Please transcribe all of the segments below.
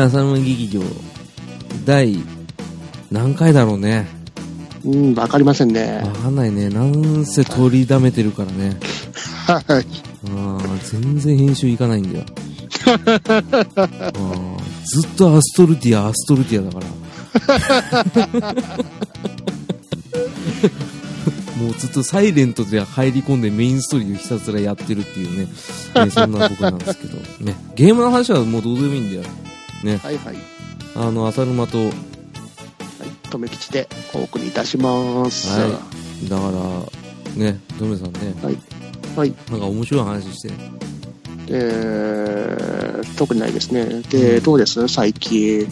浅沼劇場、第、何回だろうね。うん、わかりませんねわ。かんないね。なんせ取りだめてるからね。はい。あー全然編集いかないんだよ。あーずっとアストルティア、アストルティアだから。もうずっとサイレントで入り込んでメインストーリーをひたすらやってるっていうね。ねそんな僕なんですけど。ね。ゲームの話はもうどうでもいいんだよ。ね。はいはい。あの、浅沼と、はい。とめきちでお送りいたします。はだから、ね、ドメさんね、はい。なんか面白い話して。えー、特にないですね。で、うんどうです？最近。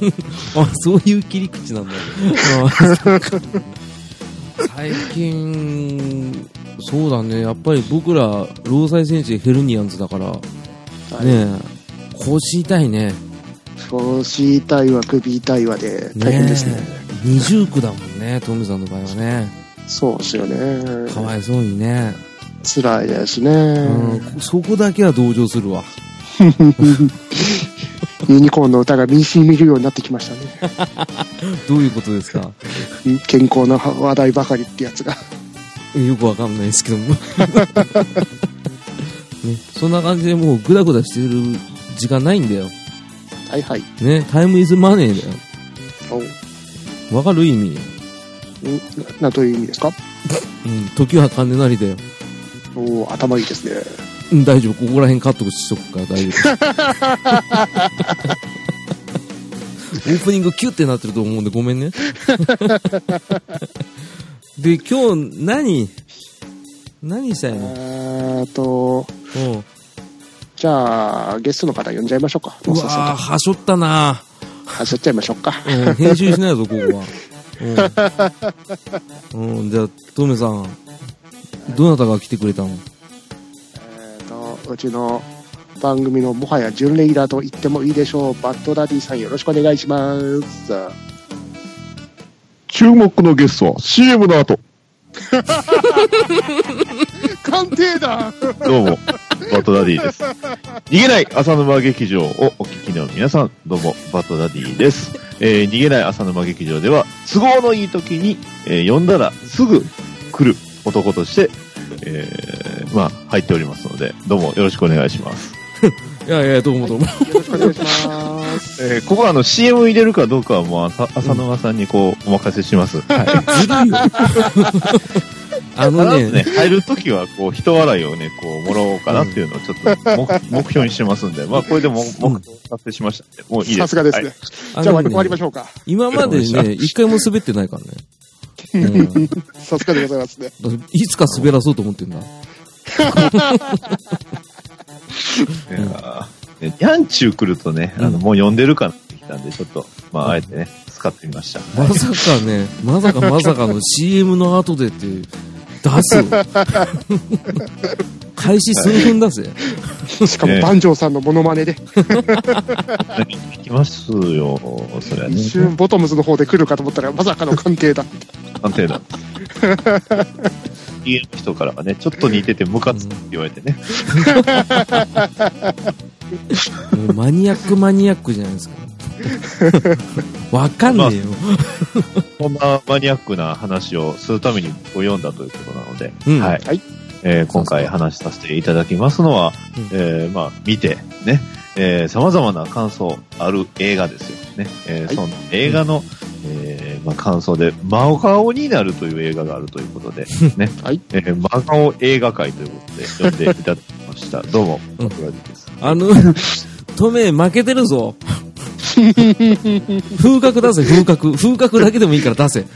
あ、そういう切り口なんだ。最近、そうだね、やっぱり僕ら、労災戦士ヘルニアンズだから、はい、ねえ、腰痛いね。腰痛いわ、首痛いわで大変ですね。二重苦だもんね、トムさんの場合はね。そうですよね。かわいそうにね。辛いですね。うん、そこだけは同情するわ。ユニコーンの歌が身に染みるようになってきましたね。どういうことですか？うん健康な話題ばかりってやつが。よくわかんないですけども。ね、そんな感じでもうグダグダしてる時間ないんだよ。はいはい。ね、タイムイズマネーだよ。おわかる意味？ん？な、なんという意味ですか？うん、時は金なりだよ。おー頭いいですね。うん、大丈夫。ここら辺カットしとくから大丈夫。オープニングキュッてなってると思うんでごめんね。で、今日何？何したいの？えーっと、うん。じゃあ、ゲストの方呼んじゃいましょうか。もうさっうわー、さはしょったなと走っちゃいましょうか。うん、編集しないぞ、ここは。うん。うん、じゃあ、トメさん、どなたが来てくれたの？えーっと、うちの番組のもはや準レギュラーと言ってもいいでしょう。バッドダディさんよろしくお願いします。注目のゲストは CM の後。鑑定だどうも、バットダディです。逃げない浅沼劇場をお聞きの皆さん、どうも、バットダディです。えー逃げない浅沼劇場では、都合のいい時に、えー呼んだらすぐ来る男として、えーまあ、入っておりますので、どうもよろしくお願いします。いやいや、どうもどうも。よろしくお願いします。えーここはあの CM 入れるかどうかはもう浅浅沼さんにこう、お任せします。はい。ずるいよ。あのねね、、入るときは、こう、人笑いをね、こう、もらおうかなっていうのをちょっと目、目標にしてますんで、まあ、これでも、目標達成しましたんで、もういいです。さすがですね。はいあじゃあ終わり終わのねりましょうか。今までね、一回も滑ってないからね。う んさすがでございますね。いつか滑らそうと思ってんだ。いやーねニャンチュー来るとね、あの、うんもう呼んでるかなってきたんで、ちょっと、まあ、あえてね、使ってみました。まさかね、まさかまさかの CM の後でって、出す 開始数分だぜ。しかも、番長さんのモノマネで、聞きますよ、それはね。一瞬ボトムズの方で来るかと思ったら、まさかの関係だ。安定だ。家の人からはね、ちょっと似ててムカつくって言われてね。マニアックマニアックじゃないですか。わかん。ねえよ。こん。なマニアックな話をするために読ん。だということなので、うん。はい。はいえー今回話させていただきますのは、うん。えーまあ、見て、ね、えー様々な感想ある映画ですよね。えーはいその映画の、えーまあ、感想で、真顔になるという映画があるということで、ね。はいえー真顔映画界ということで、呼んでいただきました。どうも、うん。あの、トメ負けてるぞ。風格出せ、風格。風格だけでもいいから出せ。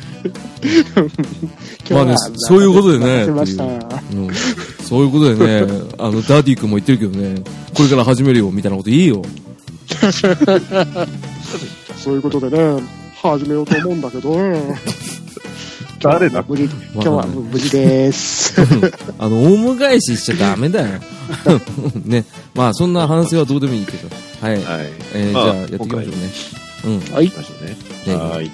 まあね、そういうことでね。出ました。うんそういうことでね、あの、ダディ君も言ってるけどね、これから始めるよ、みたいなこといいよ。そういうことでね、始めようと思うんだけど、誰だ？無事、今日は無事です。あの、オウム返ししちゃダメだよ。ね。まあ、そんな反省はどうでもいいけど。はい。はい。えーまあじゃあ、やっていきましょうね。うん。はい行きましょうね。はい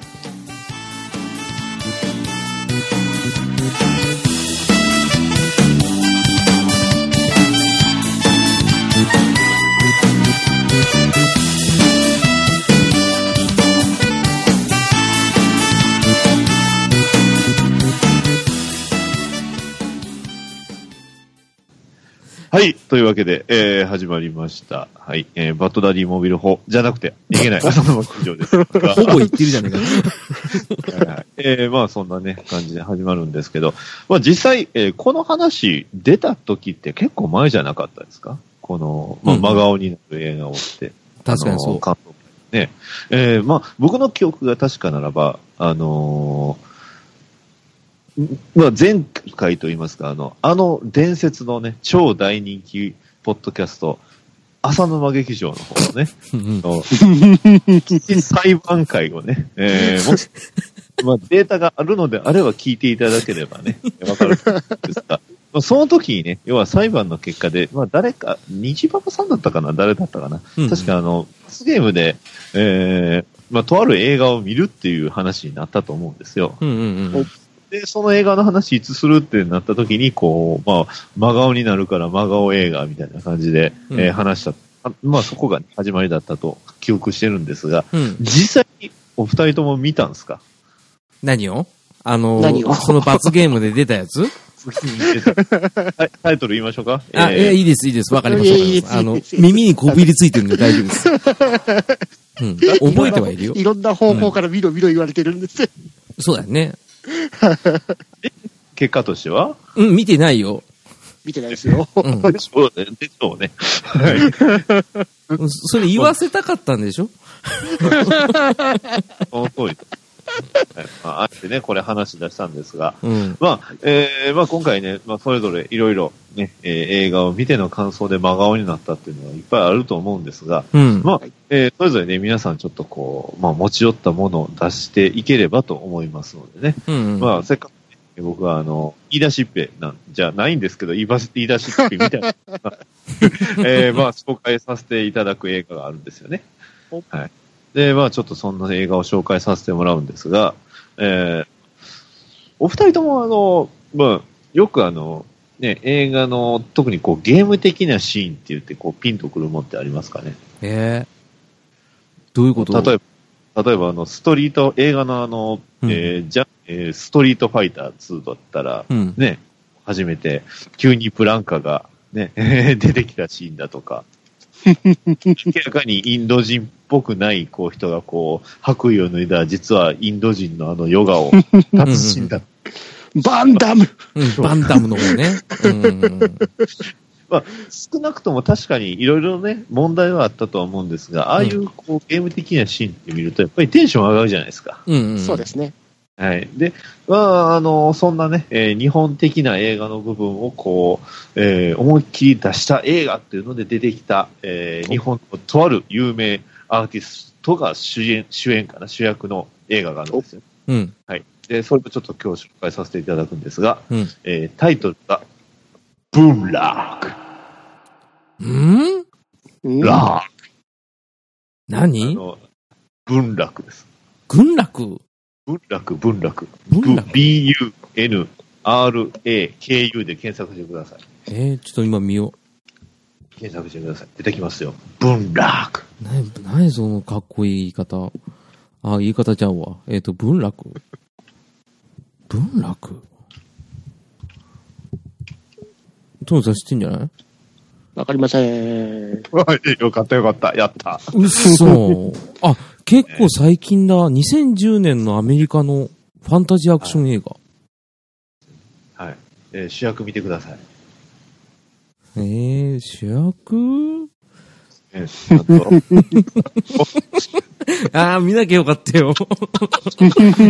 はい。はい。というわけで、えー、始まりました。はい。えー、バッドダディモビル法じゃなくて、いけない。朝の劇場です。が ほぼ言ってるじゃねえか。はいはいえー、まあそんなね、感じで始まるんですけど、まあ実際、えーこの話出た時って結構前じゃなかったですか？この、まあ、うん真顔になる映画をって。確かにそう。監督ね。えーまあ僕の記憶が確かならば、あのーんまあ前回と言いますか、あの、あの伝説のね、超大人気ポッドキャスト、浅沼劇場の方のね、裁判会をね、えーもし、まあ、データがあるのであれば聞いていただければね、わかるんですが、まあ、その時にね、要は裁判の結果で、まあ、誰か、虹パパさんだったかな誰だったかな、うんうん確かあの、罰ゲームで、えーまあ、とある映画を見るっていう話になったと思うんですよ。うんうんうん。で、その映画の話いつするってなった時に、こう、まあ、真顔になるから真顔映画みたいな感じで、うんえー話した。あまあ、そこが始まりだったと記憶してるんですが、うん。実際にお二人とも見たんですか？何を？あの何を？その罰ゲームで出たやつ？はいタイトル言いましょうか？あ、えーいや、いいです、いいです。わかりました。あのですいいで、す耳にこびりついてるんで大丈夫です。うん。覚えてはいるよい。ろんな方法から見ろ見ろ言われてるんですよ。そうだよね。結果としては？うん、見てないよ。見てないですよ。うん。でしょうね。でしょうね。はい。それ言わせたかったんでしょ？その通りです。はい まあ、あってね、これ話し出したんですが、うん。まあ、えーまあ今回ね、まあそれぞれいろいろね、えー映画を見ての感想で真顔になったっていうのはいっぱいあると思うんですが、うん。まあ、えーそれぞれね、皆さんちょっとこう、まあ持ち寄ったものを出していければと思いますのでね。うん。まあ、せっかくね、僕はあの、言い出しっぺなんじゃないんですけど、言いば言い出しっぺみたいな、えーまあ、紹介させていただく映画があるんですよねお。はい。で、まあ、ちょっとそんな映画を紹介させてもらうんですが、えーお二人ともあの、まあ、よくあの、ね、映画の特にこうゲーム的なシーンって言ってこうピンとくるもんってありますかね？えー。どういうこと？例えば、例えばあの、ストリート、映画のあの、うん。えーじゃ、えーストリートファイター2だったら、うん。ね、初めて、急にプランカがね、出てきたシーンだとか、明らかにインド人っぽくないこう人がこう、白衣を脱いだ、実はインド人のあのヨガを立つシーンだ。バンダムうん。バンダムの方ね。うん。まあ、少なくとも確かにいろいろね、問題はあったとは思うんですが、ああいうこうゲーム的なシーンって見ると、やっぱりテンション上がるじゃないですか。うん。そうですね。はい。で、まあ、あの、そんなね、えー日本的な映画の部分をこう、えー思いっきり出した映画っていうので出てきた、えー日本のとある有名アーティストが主演、主演かな、主役の映画があるんですよ。うん。はい。で、それをちょっと今日紹介させていただくんですが、うん。えータイトルが、ブンラーク。うん？うん？ラーク。あ何の、文楽です。軍楽？文楽、文楽。文楽？B-U-N-R-A-K-U で検索してください。えー、ちょっと今見よ検索してください。出てきますよ。文楽。う。なに、なにそのかっこいい言い方。あ、言い方ちゃうわ。えっ、と、文楽文楽？トムさん知ってんじゃない？わかりません。よかったよかった。やった。うっそ。あ、結構最近だ。2010年のアメリカのファンタジーアクション映画。はい。えー主役見てください。えー、主役？えー、あとああ、見なきゃよかったよ。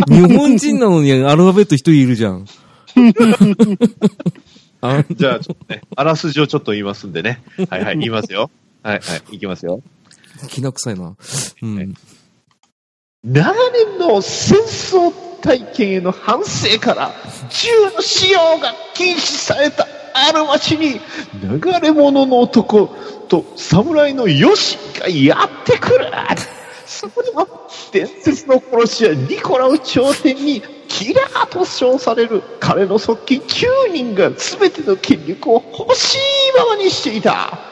日本人なのにアルファベット一人いるじゃん。あじゃあ、ちょっとね、あらすじをちょっと言いますんでね。はいはい、言いますよ。はいはい、いきますよ。きな臭いな。うん。長年の戦争体験への反省から、銃の使用が禁止されたある町に、流れ者の男と侍のヨシがやってくる。そこには、伝説の殺し屋ニコラウ頂点に、キラーと称される彼の側近9人が全ての権力を欲しいままにしていた。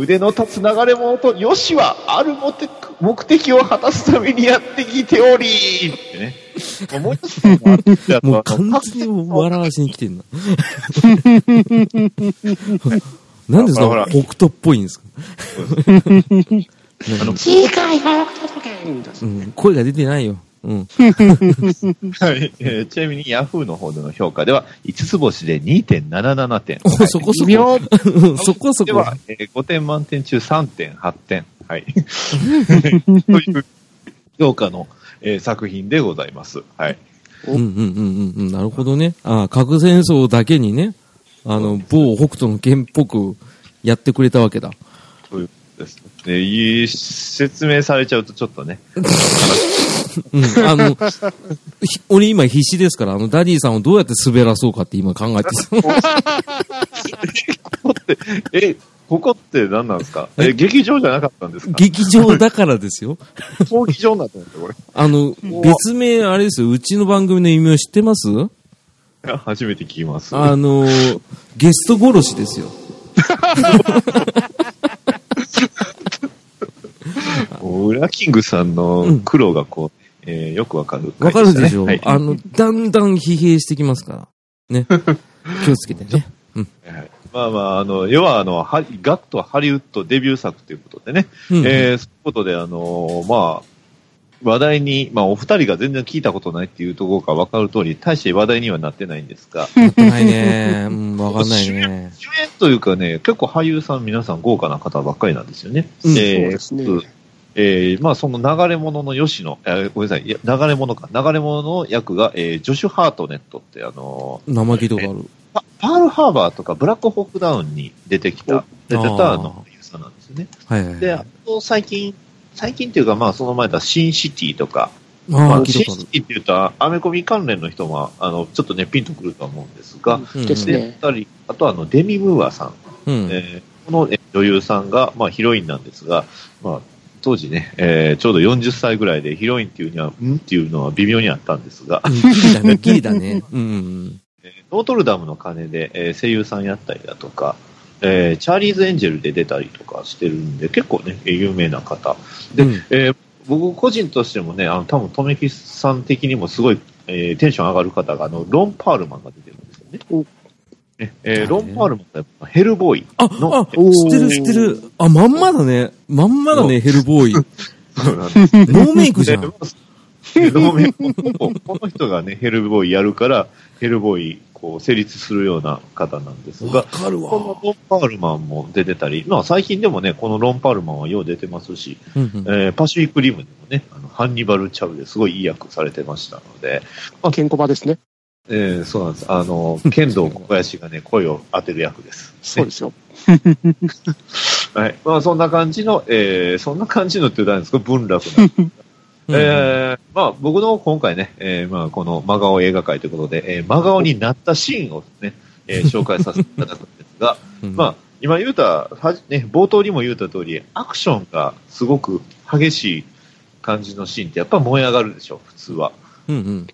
腕の立つ流れ者とヨシはある目的目的を果たすためにやってきており、ってね。思い出すのがあってもう完全に笑わしに来てんな。なんでそほら。の北斗っぽいんですか？あの、声が出てないよ。うん。はいえーちなみにヤフーの方での評価では、5つ星で2.77点。お、そこそ微こ。妙。う んそこそこでは。、えー5点満点中3.8点。はい。という評価の、えー作品でございます。はい。うんうんうんうんうん。なるほどね。ああ、核戦争だけにね、あの、某北斗の剣っぽくやってくれたわけだ。ということです。で、いい説明されちゃうとちょっとね、うん。あの、ひ俺今必死ですから、あの、ダディさんをどうやって滑らそうかって今考えて え、ここって何なんですか？え、劇場じゃなかったんですか？劇場だからですよ。闘技場になってるんですよ、これ。あの、別名、あれですよ、うちの番組の意味を知ってます？初めて聞きます。あの、ゲスト殺しですよ。ウラキングさんの苦労がこう、えーよくわかる、わかるでしょ、はいあの、だんだん疲弊してきますから。ね。気をつけてね。はいまあまあ、あの、要は、あの、ハリガットハリウッドデビュー作ということでね、うんえーそういうことで、あのまあ、話題に、まあ、お二人が全然聞いたことないっていうところがわかる通り、大して話題にはなってないんですが、ないね。うん、わかんないね。主演というかね、結構俳優さん皆さん豪華な方ばっかりなんですよね。うんえーそうですねえーまあその流れ物の吉野、えーごめんなさい、流れ物か、流れ物の役が、えージョシュ・ハートネットって、あの名前聞いたことある。パパールハーバーとかブラックホークダウンに出てきた、出てたあの俳優さんなんですよね。はいはいはい。で、あと最近、最近っていうかまあその前だシンシティとか、ああ、まあ、シンシティって言うとアメコミ関連の人は、あの、ちょっとね、ピンとくると思うんですが、うんで、ですね。二人、あとはあの、デミ・ムーアさん。うん。えーこのえ女優さんが、まあ、ヒロインなんですが、まあ、当時ね、えーちょうど40歳ぐらいでヒロインっていうには、んっていうのは微妙にあったんですが、うんギリだね。うんノートルダムの鐘で、えー声優さんやったりだとか、えーチャーリーズ・エンジェルで出たりとかしてるんで、結構ね、えー有名な方。で、うんえー僕個人としてもね、あの、多分、とめきさん的にもすごい、えーテンション上がる方が、あの、ロン・パールマンが出てるんですよね。えーロ誰ン・パールマンってやっぱヘルボーイあ、のあ、知ってる知ってる。あ、まんまだね。まんまだね、ヘルボーイ。そうなんですノーメイクじゃん。でノーメイクこの人がね、ヘルボーイやるから、ヘルボーイ、こう、成立するような方なんですが、このわ。ロン・パールマンも出てたり、まあ最近でもね、このロン・パールマンはよう出てますし、うんうんえーパシフィック・リムでもね、あのハンニバル・チャウですごいいい役されてましたので、ケンコバですね。えーそうなんです。あの、剣道小林がね、声を当てる役です。そうですよ。はい。まあそんな感じの、えーそんな感じのって言うとあれなんですか、文楽なうん えーまあ、僕の今回ね、えーまあ、この真顔映画会ということで、えー真顔になったシーンをね、えー紹介させていただくんですが、うんまあ、今言うた、はじね、冒頭にも言うた通り、アクションがすごく激しい感じのシーンってやっぱ燃え上がるでしょ、普通は。うんうん。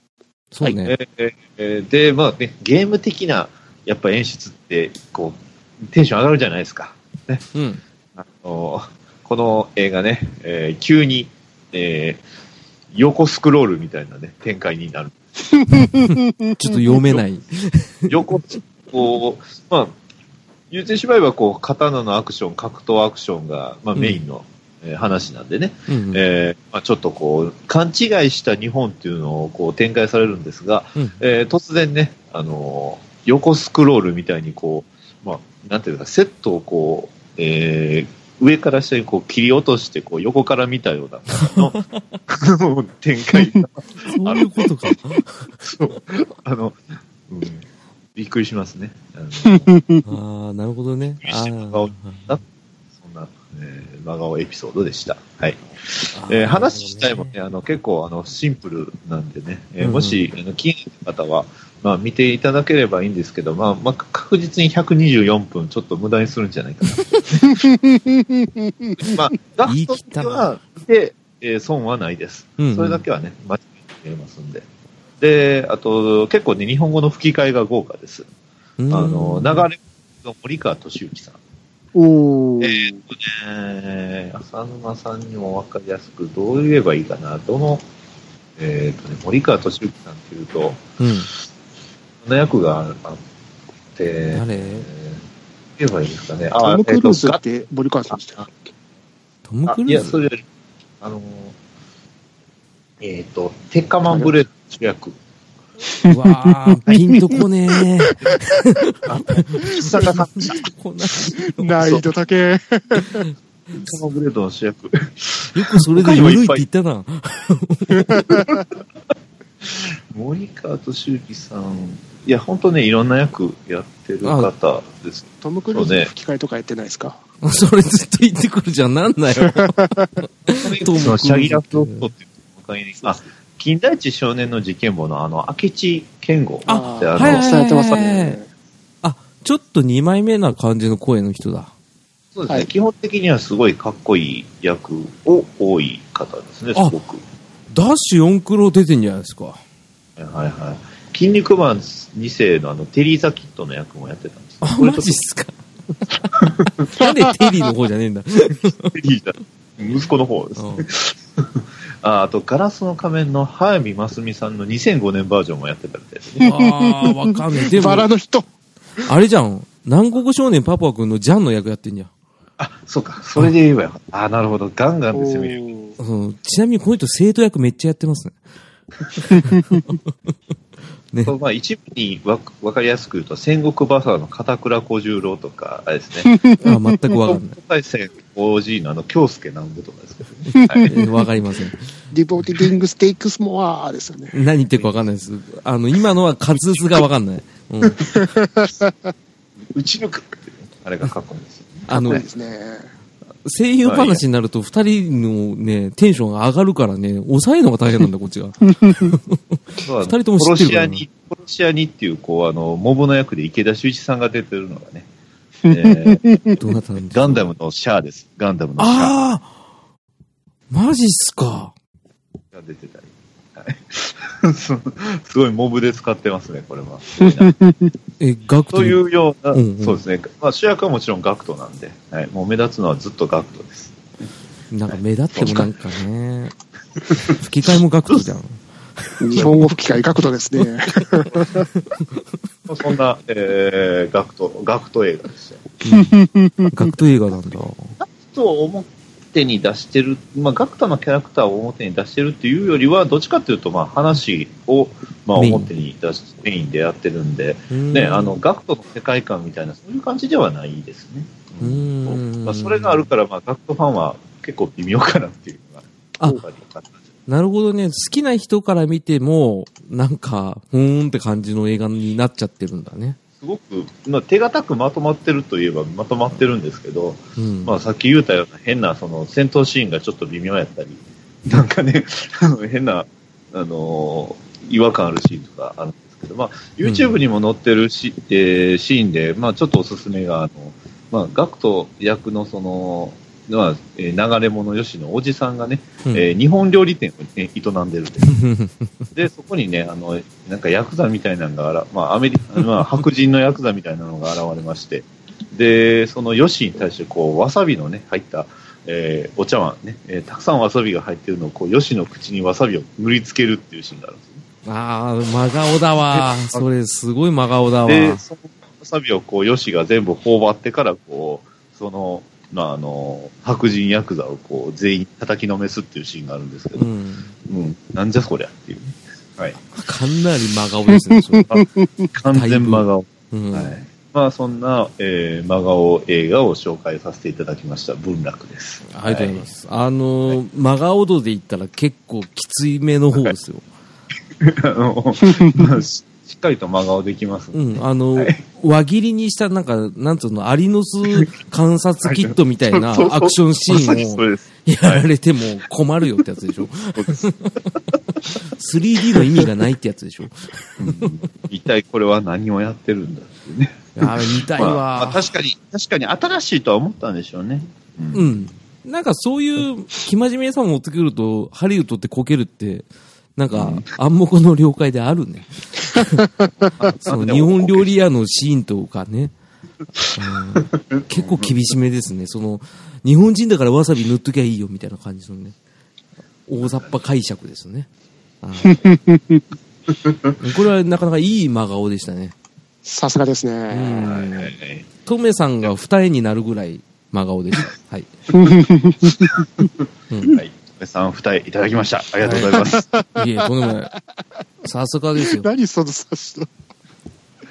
そうね。えーえーえーで、まあね、ゲーム的な、やっぱ演出って、こう、テンション上がるじゃないですか。うん。あのこの映画ね、えー急に、えー横スクロールみたいなね、展開になる。ちょっと読めない。横、こう、まあ、言ってしまえば、こう、刀のアクション、格闘アクションが、まあ、うんメインの、えー話なんでね、うんうん。えーまあ、ちょっとこう、勘違いした日本っていうのをこう展開されるんですが、うん。えー突然ね、あのー横スクロールみたいにこう、まあ、なんていうか、セットをこう、えー上から下にこう切り落として、こう横から見たようなの展開。が、そういうことか。そう。あの、うん、びっくりしますね。あの ああ、なるほどね。あ厳しい真顔そんな、えー真顔エピソードでした。はい。あえー話自体もね、あの、結構、あの、シンプルなんでね、えーもし、あの、気になった方は、まあ、見ていただければいいんですけど、まあ、まあ、確実に124分、ちょっと無駄にするんじゃないかな。まあ、ラストには、で、えー損はないです。それだけはね、間違えますんで。で、あと、結構ね、日本語の吹き替えが豪華です。うんあの、流れの森川俊之さん。おー。えーっとね、浅沼さんにも分かりやすく、どう言えばいいかな、どの、えーっとね、森川俊之さんっていうと、うん。こんな役があって、誰？えー言えばいいですかね。トム・クルーズえって森川さんでしたっけ？トム・あいや、クルーズ？それより、あのー、えっ、と、テッカマンブレード主役。うわー、ピンとこねー。岸坂さん、テピンとこない。難易度高え。ッカマンブレードの主役。よくそれで緩いって言ったな。森川俊之さん、いや、本当ね、いろんな役やってる方です。トム・クルーズの吹き替えとかやってないですか？それずっと言ってくるじゃん。なんだよ。トムクルーズシャギラフロットっていう他に、あ、金田一少年の事件簿のあの、明智健吾ってああの、はいはい伝えてますね。ちょっと2枚目な感じの声の人だ。そうですね、はい基本的にはすごいかっこいい役を多い方ですね、すあごく。ダッシュ4クロ出てんじゃないですか。はいはい。筋肉マン2世のあの、テリーザ・キッドの役もやってたんです。あ、これちょっとマジっすか？なんでテリーの方じゃねえんだ。テリーザ、息子の方です。うんああと、ガラスの仮面の早見真澄さんの2005年バージョンもやってたみたいですね。あー、わかんない。でもバ、ラの人。あれじゃん。南国少年パパ君のジャンの役やってんじゃん。あ、そうか。それで言えばよかった。あ、なるほど。ガンガンですよ、見る。うんちなみにこの人生徒役めっちゃやってますね。ねまあ、一部にわわかりやすく言うと、戦国バサーの片倉小十郎とか、あれですね。あ、全くわかんない。大戦 OG のあの、京介南部とかですけどね。は いえかりません。ディボティディングステイクスモアですよね。何言ってるかわかんないです。あの、今のは滑舌がわかんない。うん。うちのあれがかっこいいんですよ。あのね。声優話になると二人のね、テンションが上がるからね、抑えるのが大変なんだ、こっちが。二人とも知ってるから殺し屋に、殺し屋にっていう、こう、あの、モブの役で池田修一さんが出てるのがね、えーどうなったんですか？ガンダムのシャアです。ガンダムのシャアああマジっすか。が出てたり。はい すごいモブで使ってますね、これは。え、ガクトというような、うんうんそうですね。まあ主役はもちろんガクトなんで、はい、もう目立つのはずっとガクトです。なんか目立ってもなんかね、吹き替えもガクトじゃん。日本語吹き替え角度ですね。そんな、えー、ガクト、ガクト映画ですよ。ガクト映画なんだ。と表に出してる、まあ、ガクタのキャラクターを表に出してるっていうよりは、どっちかっていうと、まあ、話を、まあ、表に出し、メインでやってるんで、ねね、あの、ガクトの世界観みたいな、そういう感じではないですね。うーんまあ、それがあるから、まあ、ガクトファンは結構微妙かなっていうのが、あなるほどね。好きな人から見ても、なんか、ふーんって感じの映画になっちゃってるんだね。ごく、まあ、手堅くまとまってるといえばまとまってるんですけど、うん。まあ、さっき言ったような変な、その、戦闘シーンがちょっと微妙やったり、なんかね、あの変な、あのー違和感あるシーンとかあるんですけど、まあ、YouTube にも載ってるし、えーシーンで、まあ、ちょっとおすすめが、あの、まあ、ガクト役のその、まあ、えー流れ者よしのおじさんがね、うんえー日本料理店を、ね、営んでるんです。で、そこにね、あの、なんかヤクザみたいなのがあら、まあ、アメリカ、まあ、白人のヤクザみたいなのが現れまして、で、そのヨシに対して、こう、わさびのね、入った、えーお茶碗ね、えーたくさんわさびが入ってるのを、こう、ヨシの口にわさびを塗りつけるっていうシーンがあるんですよね。ああ、真顔だわ。それ、すごい真顔だわ。で、そのわさびをこう、ヨシが全部頬張ってから、こう、その、まあ、あの、白人ヤクザをこう、全員叩きのめすっていうシーンがあるんですけど、うん。うん、なんじゃそりゃっていうね。はい。かなり真顔ですね、それ 完全真顔。うん。はい。まあ、そんな、えー、真顔映画を紹介させていただきました。文楽です。ありがとうございます。あのー、真顔度で言ったら結構きついめの方ですよ。はい。あの、まあししっかりと真顔できますうのでん。あの、はい輪切りにした、なんか、なんつうの、アリノス観察キットみたいなアクションシーンを。やられても困るよってやつでしょ。そうです 3D の意味がないってやつでしょ。うん一体これは何をやってるんだってね。見たいまあまわあ。確かに、確かに新しいとは思ったんでしょうね。うんうん。なんかそういう、生真面目さも持ってくると、ハリウッドってこけるって、なんか、暗黙の了解であるね。その日本料理屋のシーンとかね。うん 結構厳しめですね。その、日本人だからわさび塗っときゃいいよみたいな感じのね。大雑把解釈ですね。はい これはなかなかいい真顔でしたね。さすがですうね。トメさんが二重になるぐらい真顔でした。はい。うん。はい。安さん二重いただきました。ありがとうございます。いえ、とんでもない。さすがですよ。何その差しの。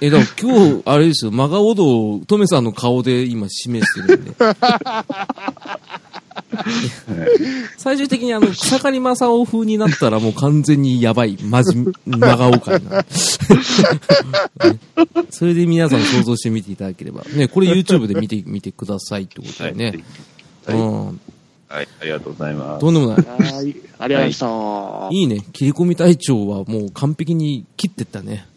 え、だから今日、あれですよ、真顔度をトメさんの顔で今示してるんで。最終的にあの、草刈正雄風になったらもう完全にやばい、マジ、真顔感な。ねそれで皆さん想像してみていただければ。ね、これ YouTube で見てみてくださいってことはい。でね。はい。うん。はい。ありがとうございます。とんでもない。はい。ありがとうございました。いいね。切り込み隊長はもう完璧に切ってったね。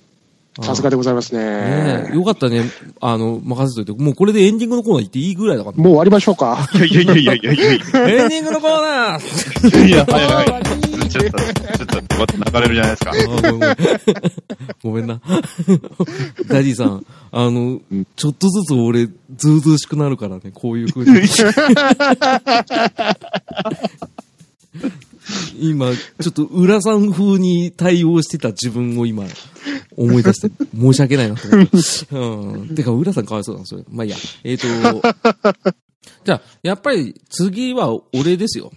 さすがでございますねねえ。よかったね。あの、任せといて。もうこれでエンディングのコーナー行っていいぐらいだからねもう終わりましょうか。いやいやいやいやいやいやいエンディングのコーナーや。いや、はいはい。ちょっと、流れるじゃないですか。あごめんな。ダディさん、あの、ちょっとずつ俺、ずうずうしくなるからね、こういう風に。今、ちょっと浦さん風に対応してた自分を今、思い出して、申し訳ないなと思って。うん。てか、浦さんかわいそうだな、それ。まあいいや。えっ、と、じゃあ、やっぱり次は俺ですよ。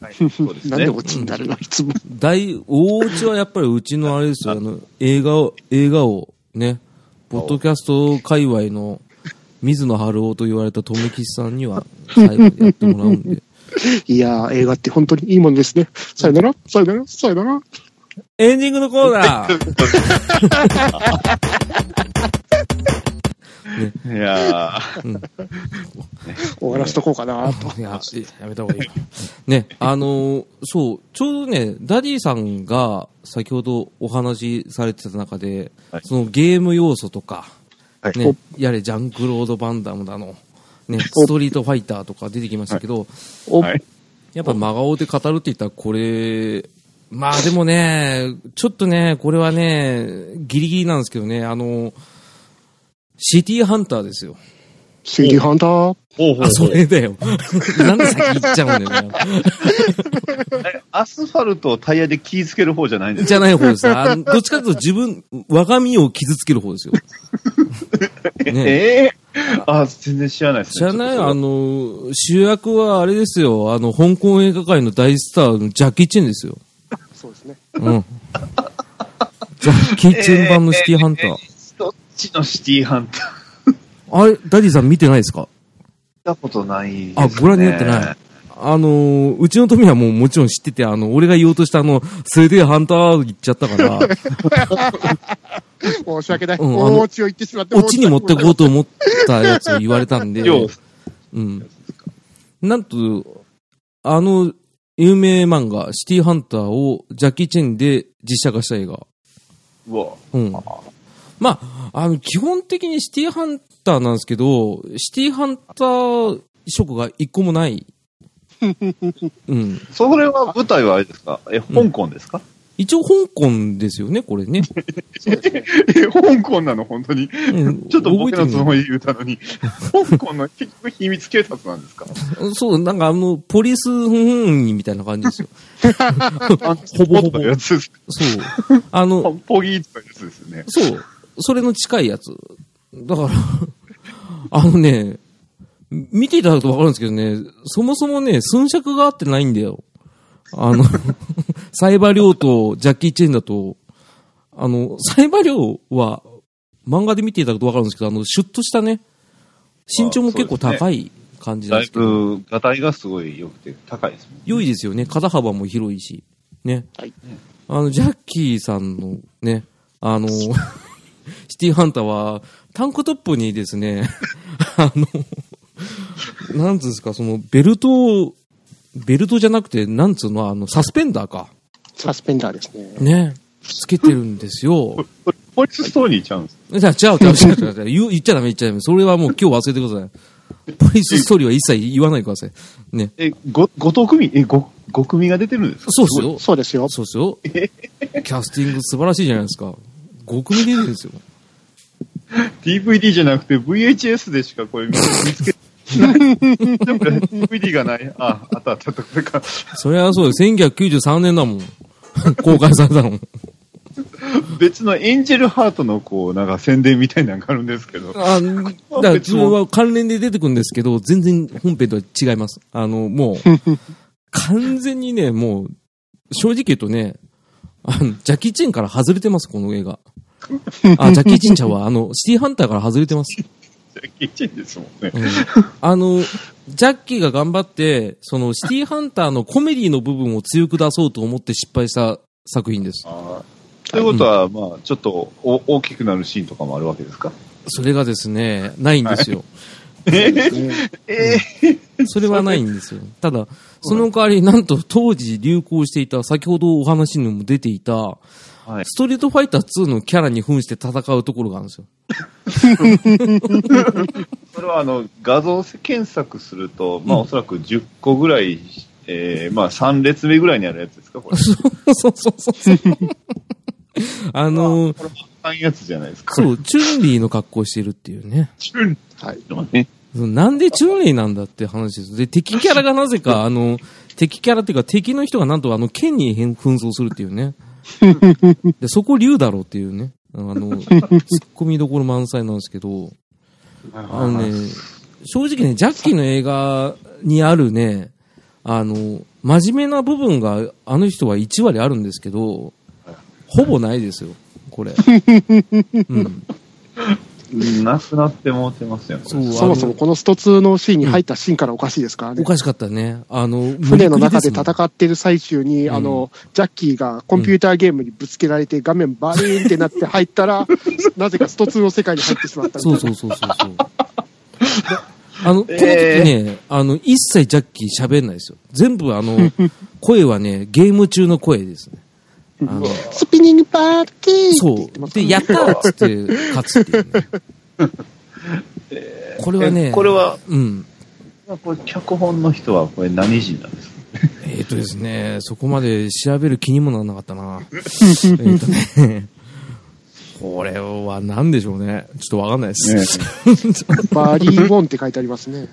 はい。そうですねなんで。オチになるのいつも。大、大内はやっぱりうちのあれですよ、あの、映画を、映画を、ね、ポッドキャスト界隈の水野晴夫と言われた富吉さんには最後にやってもらうんで。いやー、映画って本当にいいもんですね。さよなら、さよなら、さよなら。エンディングのコーナー いやー終わらせとこうかなと。いや、やめた方がいいよ。ね、あのーそう、ちょうどね、ダディさんが先ほどお話しされてた中で、はいそのゲーム要素とか、はいね、やれジャンクロード・バンダムだの、ね、ストリートファイターとか出てきましたけど、お、はい。やっぱ真顔で語るって言ったらこれ、まあでもね、ちょっとね、これはね、ギリギリなんですけどね、あの、シティハンターですよ。シティハンター。ほうほあ、それだよ。なんで先言っちゃうんだよ。アスファルトをタイヤで気ぃつける方じゃないんですじゃない方です。あどっちかというと自分、我が身を傷つける方ですよ。ねええあ、全然知らないですね。知らないあの、主役はあれですよ。あの、香港映画界の大スターのジャッキー・チェンですよ。そうですね。うん。ジャッキー・チェン版のシティハンター。どっちのシティハンターあれ、ダディさん見てないですか？見たことないです、ね。あ、ご覧になってない。あのーうちの富はもうもちろん知ってて、あの、俺が言おうとしたあの、それでハンター言っちゃったから、申し訳ない。うんあの大オチを言ってしまって。オチに持ってこうと思ったやつを言われたんで、よ ううん。なんと、あの、有名漫画、シティハンターをジャッキー・チェンで実写化した映画。うわ。うん。まあ、あの、基本的にシティハンターなんですけど、シティハンター色が一個もない。うん。それは舞台はあれですか？え、香港ですか、一応香港ですよね、これね。え、香港なの？本当に？うんちょっと僕のつもりで言ったのに、香港の結局秘密警察なんですか？るそう、なんかあの、ポリスふんみたいな感じですよ。ほぼほぼ。そう。あの、ポギーとかやつですよね。そう。それの近いやつ。だから、あのね、見ていただくとわかるんですけどね、そもそもね、寸尺が合ってないんだよ。あの、サイバリョウとジャッキー・チェンだと、あの、サイバリョウは、漫画で見ていただくとわかるんですけど、あの、シュッとしたね、身長も結構高い感じですけど、ぶ、ガタイがすごい良くて高いですもん。良いですよね。肩幅も広いし。ね。はいあの、ジャッキーさんのね、あの、シティハンターは、タンクトップにですね、あの、なんつうんですか、その、ベルトを、ベルトじゃなくて、なんつうの、あの、サスペンダーか。サスペンダーですね。ね。つけてるんですよ。これポリスストーリーちゃうんですじゃあ、違う、違う、違う、違う、違う言う言っちゃダメ、言っちゃダメ。それはもう今日忘れてください。ポリスストーリーは一切言わないでください。ね。え、ご、ごと組え、ご、ご組が出てるんですか？そうっすよ。そうですよ。そうですよ。キャスティング素晴らしいじゃないですか。5組出てるんですよ。DVD じゃなくて VHS でしかこれ見つけない。DVD がない。あ、あったあったあった、これか。それはそうです。1993年だもん。公開されたの。別のエンジェルハートのこう、なんか宣伝みたいなのがあるんですけど。あだから自分は関連で出てくるんですけど、全然本編とは違います。あの、もう、完全にね、もう、正直言うとね、あの、ジャッキー・チェンから外れてます、この映画。あ、ジャッキー・チェンちゃんは、あの、シティハンターから外れてます。キッチンですもんね。うんあの、ジャッキーが頑張って、その、シティハンターのコメディの部分を強く出そうと思って失敗した作品です。ということは、まあ、ちょっとお大きくなるシーンとかもあるわけですか？それがですね、ないんですよ。えねえそれはないんですよ。ただ、その代わり、なんと当時流行していた、先ほどお話にも出ていた、はい。ストリートファイター2のキャラに扮して戦うところがあるんですよ。それはあの画像検索すると、まあ、うんおそらく10個ぐらい、えーまあ、3列目ぐらいにあるやつですか、これ。そうそうそうそう。あのーこれ、あんやつじゃないですか。そう、チュンリーの格好してるっていうね。チュンはい。のね。なんでチュンリーなんだって話です。で、敵キャラがなぜか、あの、敵キャラっていうか敵の人がなんとあの、剣に変紛争するっていうね。で、そこ竜だろうっていうね。あの、ツッコミどころ満載なんですけど、あのね、正直ね、ジャッキーの映画にあるね、あの、真面目な部分があの人は1割あるんですけど、ほぼないですよ、これ。うん。なくなってもうてますよね。そうそもそもこのスト2のシーンに入ったシーンからおかしいですからねお。かしかったね。あの、船の中で戦ってる最中に、うんあの、ジャッキーがコンピューターゲームにぶつけられて画面バリーンってなって入ったら、なぜかスト2の世界に入ってしまった。そうそうそうそうそう。あの、この時ね、あの、一切ジャッキー喋んないですよ。全部あの、声はね、ゲーム中の声ですね。あの、スピニングパーティーって言そってますう。で、やったーっつって勝つっていうね。これはね、えこれは、うん。これ脚本の人はこれ何人なんですか？えっ、とですね、そこまで調べる気にもならなかったな。えっとね、これは何でしょうね。ちょっとわかんないです。バリー・ウォンって書いてありますね。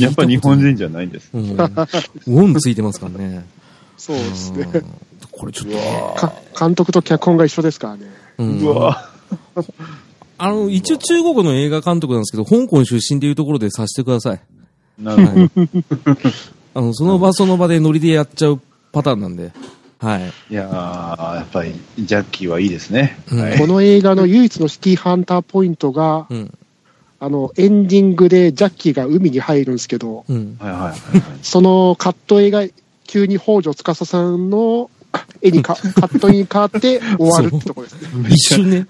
やっぱ日本人じゃないんです。うん。ウォンついてますからね。そうですね。うんこれちょっと監督と脚本が一緒ですからね。うんうわ あの、一応中国の映画監督なんですけど、香港出身っていうところでさせてください。なるほど。あの、その場その場でノリでやっちゃうパターンなんで。はい。いやー、やっぱりジャッキーはいいですね。うんはいこの映画の唯一のシティハンターポイントが、うん。あの、エンディングでジャッキーが海に入るんですけど、うん。そのカット絵が急に北条司さんの絵にか、カットに変わって終わるってとこですね。一瞬ね。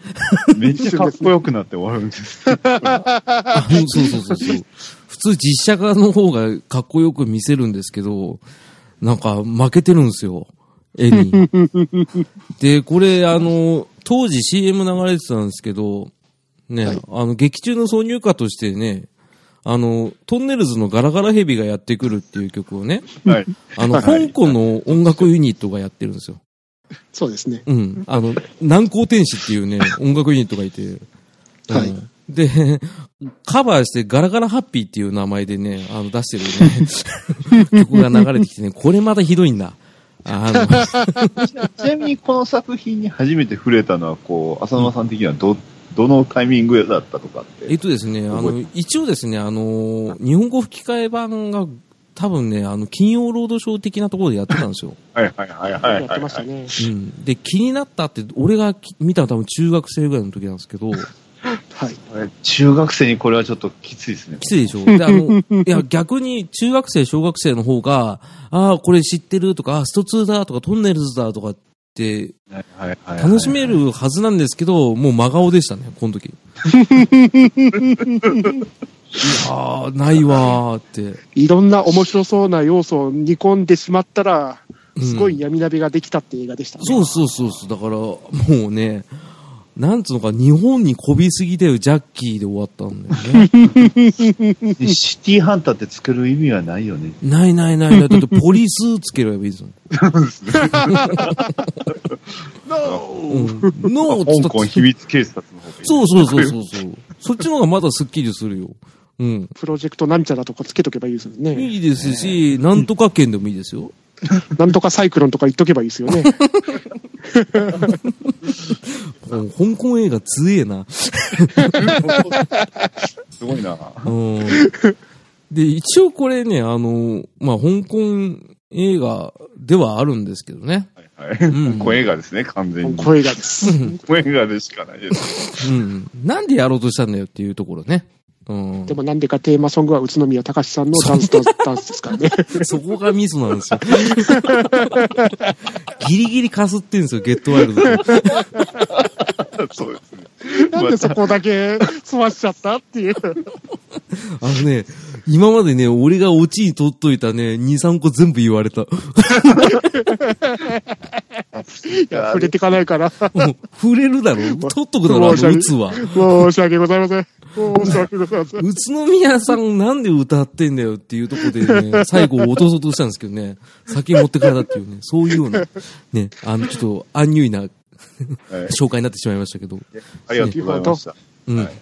めっちゃかっこよくなって終わるんです。そうそうそうそう。普通実写化の方がかっこよく見せるんですけど、なんか負けてるんですよ。絵に。で、これあの、当時 CM 流れてたんですけど、ね、はいあの、劇中の挿入歌としてね、あの、トンネルズのガラガラヘビがやってくるっていう曲をね、はい。あの、はい香港の音楽ユニットがやってるんですよ。そうですね。うん。あの、南光天使っていうね、音楽ユニットがいて。うんはいで、カバーしてガラガラハッピーっていう名前でね、あの出してるね、曲が流れてきてね、これまたひどいんだ。あの、ちなみにこの作品に初めて触れたのは、こう、浅沼さん的にはど、どのタイミングだったとかって。えっとですね、あの、一応ですね、あの、日本語吹き替え版が多分ね、あの、金曜ロードショー的なところでやってたんですよ。はいはいはいはいはい。やってましたね。うん。で、気になったって、俺がき見たの多分中学生ぐらいの時なんですけど、はい。中学生にこれはちょっときついですね。きついでしょで、あの、いや、逆に中学生、小学生の方が、ああ、これ知ってるとか、あスト2だとか、トンネルズだとかっ楽しめるはずなんですけど、もう真顔でしたね、この時。いやー、ないわーって。いろんな面白そうな要素を煮込んでしまったら、うんすごい闇鍋ができたって映画でしたね。そうそうそうそう。だから、もうね、なんつうのか、日本にこびすぎだよ、ジャッキーで終わったんだよね。でシティハンターって作る意味はないよね。ないないないない。だってポリスつければいい ですよ。うん。ノーっつった香港秘密警察の方がいい。そうそうそうそうそう。そっちの方がまだスッキリするよ。うん。プロジェクトなんちゃらとかつけとけばいいですよね。いいですし、なんとか県でもいいですよ。なんとかサイクロンとか言っとけばいいですよね。香港映画強えな。すごいな。うん。で、一応これね、あの、まあ、香港映画ではあるんですけどね。はい。うん声映画ですね、完全に。声がです。声映画でしかないです。うん。なんでやろうとしたんだよっていうところね。うんで。もなんでかテーマソングは宇都宮隆さんのダンスダンスダンスですからね。そこがミソなんですよ。ギリギリかすってんですよ、ゲットワイルドと。そうですね。なんでそこだけ済ましちゃったっていう。あのね、今までね、俺がオチに取っといたね、2、3個全部言われた。いや、触れていかないから。触れるだろ取っとくだろ、あの申し訳うつは。申し訳ございません。申し訳ございません。宇都宮さんなんで歌ってんだよっていうところでね、最後落とそうとしたんですけどね、先持ってかれたっていうね、そういうような、ね、あの、ちょっと、安入いなはい紹介になってしまいましたけど。ありがとうございました。うん。はい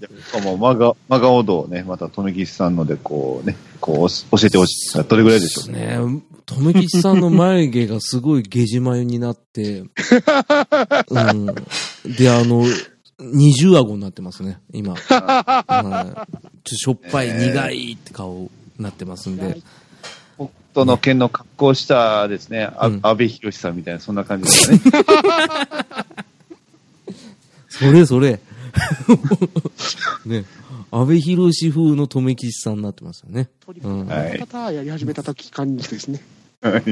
じゃあもう、真顔、真顔道をね、また、富吉さんので、こうね、こう、教えてほしい。どれぐらいでしょう？ね。ね留吉さんの眉毛がすごいゲジ眉になって、うん。で、あの、二重顎になってますね、今。はい。ちょっとしょっぱい、苦いって顔になってますんで。北斗の剣の格好したですね、あうん安倍博さんみたいな、そんな感じですね。それそれ。ね。安倍博士風の留吉さんになってますよね。うん。やり始めた時感じですね。はい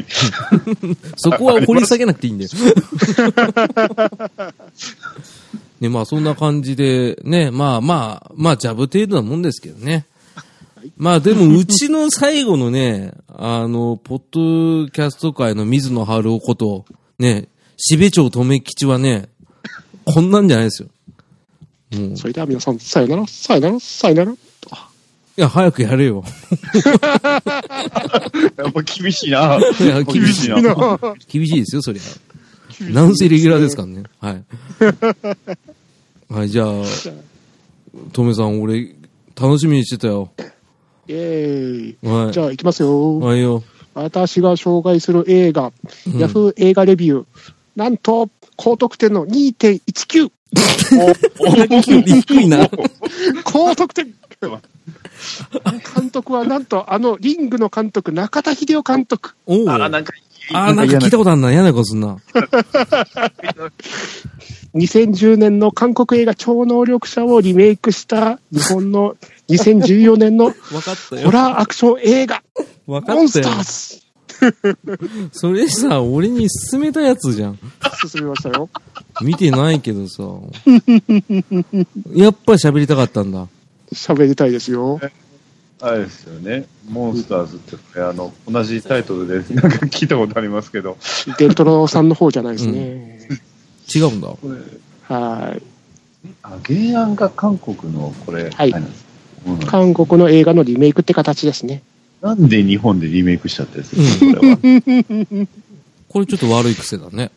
そこは掘り下げなくていいんだよ。ね、まあそんな感じで、ね、まあまあ、まあジャブ程度なもんですけどね。まあでも、うちの最後のね、あの、ポッドキャスト界の水野春夫こと、ね、しべ町留吉はね、こんなんじゃないですよ。もう、いそれでは皆さん、さよなら、さよなら、さよなら。や、早くやれよ。やっぱ厳しいな。いや、厳しい厳しいな。厳しいですよ、そりゃ。なんせレギュラーですからね。はい。はい、じゃあ、トメさん、俺、楽しみにしてたよ。イェーイ。はい。じゃあ、行きますよ。はいよ。私が紹介する映画、うんヤフー映画レビュー。なんと、高得点の2.19。低いな。高得点監督はなんと、あの、リングの監督、中田秀夫監督。あー、なんか、あー、なんか聞いたことあるな。嫌なことすんな。2010年の韓国映画超能力者をリメイクした日本の2014年のわかったホ。ラーアクション映画、わかモンスったよ。ターズ。それさ、俺に勧めたやつじゃん。進みましたよ。見てないけどさ。やっぱり喋りたかったんだ。喋りたいですよ。あれですよね。モンスターズって、あの、同じタイトルで、なんか聞いたことありますけど、デルトロさんの方じゃないですね。違うんだ。はい。あ、原案が韓国の、これ、はいですうん韓国の映画のリメイクって形ですね。なんで日本でリメイクしちゃったやつですか、これは。これちょっと悪い癖だね。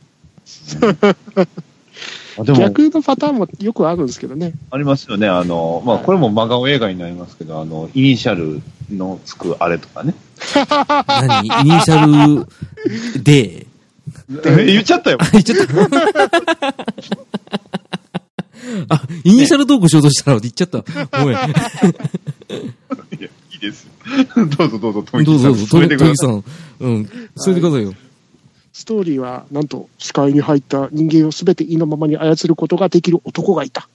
逆のパターンもよくあるんですけどね。ありますよね。あの、まあ、はいこれも真顔映画になりますけど、あの、イニシャルのつくあれとかね。何？イニシャル、で、言っちゃったよ。言っちゃった。あ、イニシャルトークしようとしたら言っちゃった。ごめん。いや、いいですよ。どうぞどうぞ、富木さん。どうぞどうぞ、トミさん。うん。進めてくださいよ。ストーリーは、なんと、視界に入った人間をすべて意のままに操ることができる男がいた。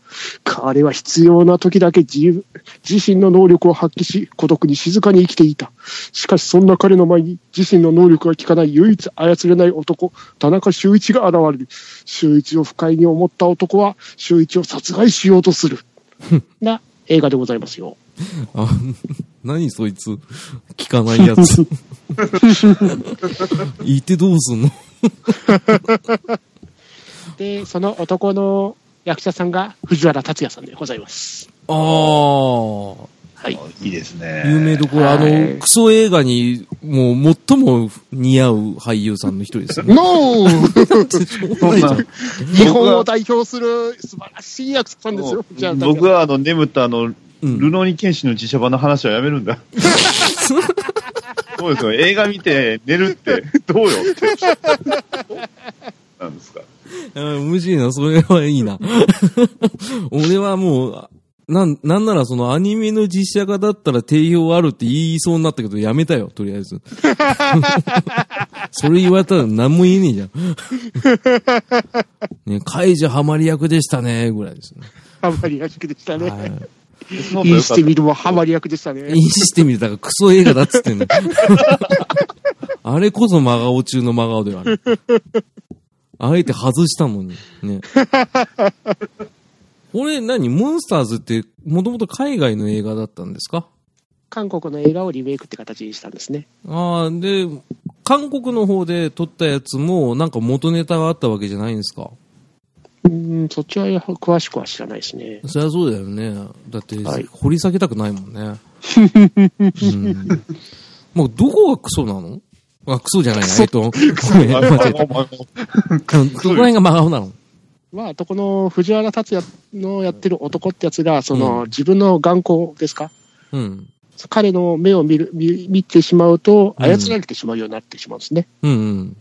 彼は必要な時だけ自自身の能力を発揮し、孤独に静かに生きていた。しかし、そんな彼の前に自身の能力が効かない唯一操れない男、田中修一が現れる。修一を不快に思った男は、修一を殺害しようとする。な映画でございますよ。あ、何そいつ？聞かないやつ。言ってどうすんの？で、その男の役者さんが藤原竜也さんでございます。ああ。はい。いいですね。有名どころ、あはいの、クソ映画に、もう、最も似合う俳優さんの一人ですよね。ノー日本を代表する素晴らしい役者さんですよ。じゃあ、僕はあの、眠ったあの、うんルノーニケンシの自社版の話はやめるんだ。そうですよ。映画見て寝るって、どうよって。なんですか？うん無事な、それはいいな。俺はもう、なん、なんならそのアニメの実写化だったら定評あるって言いそうになったけど、やめたよ、とりあえず。それ言われたら何も言えねえじゃん。ね、カイジハマり役でしたね、ぐらいですね。ハマり役でしたね。はい。インしてみるもハマり役でしたね。インしてみるだからクソ映画だっつってんの。あれこそ真顔中の真顔だよ、あれ。あえて外したのに。ね。これ何？モンスターズってもともと海外の映画だったんですか？韓国の映画をリメイクって形にしたんですね。ああ、で、韓国の方で撮ったやつもなんか元ネタがあったわけじゃないんですか？うん、そっちは詳しくは知らないですね。そりゃそうだよね。だって、はい掘り下げたくないもんね。うん。もうどこがクソなの？あ、クソじゃないな。えっと、ごめん、間違えた。ど こら辺が真顔なのまあ、とこの藤原達也のやってる男ってやつが、その、自分の眼光ですか？うん。彼の目を見る、見見てしまうと、うん操られてしまうようになってしまうんですね。うんうん。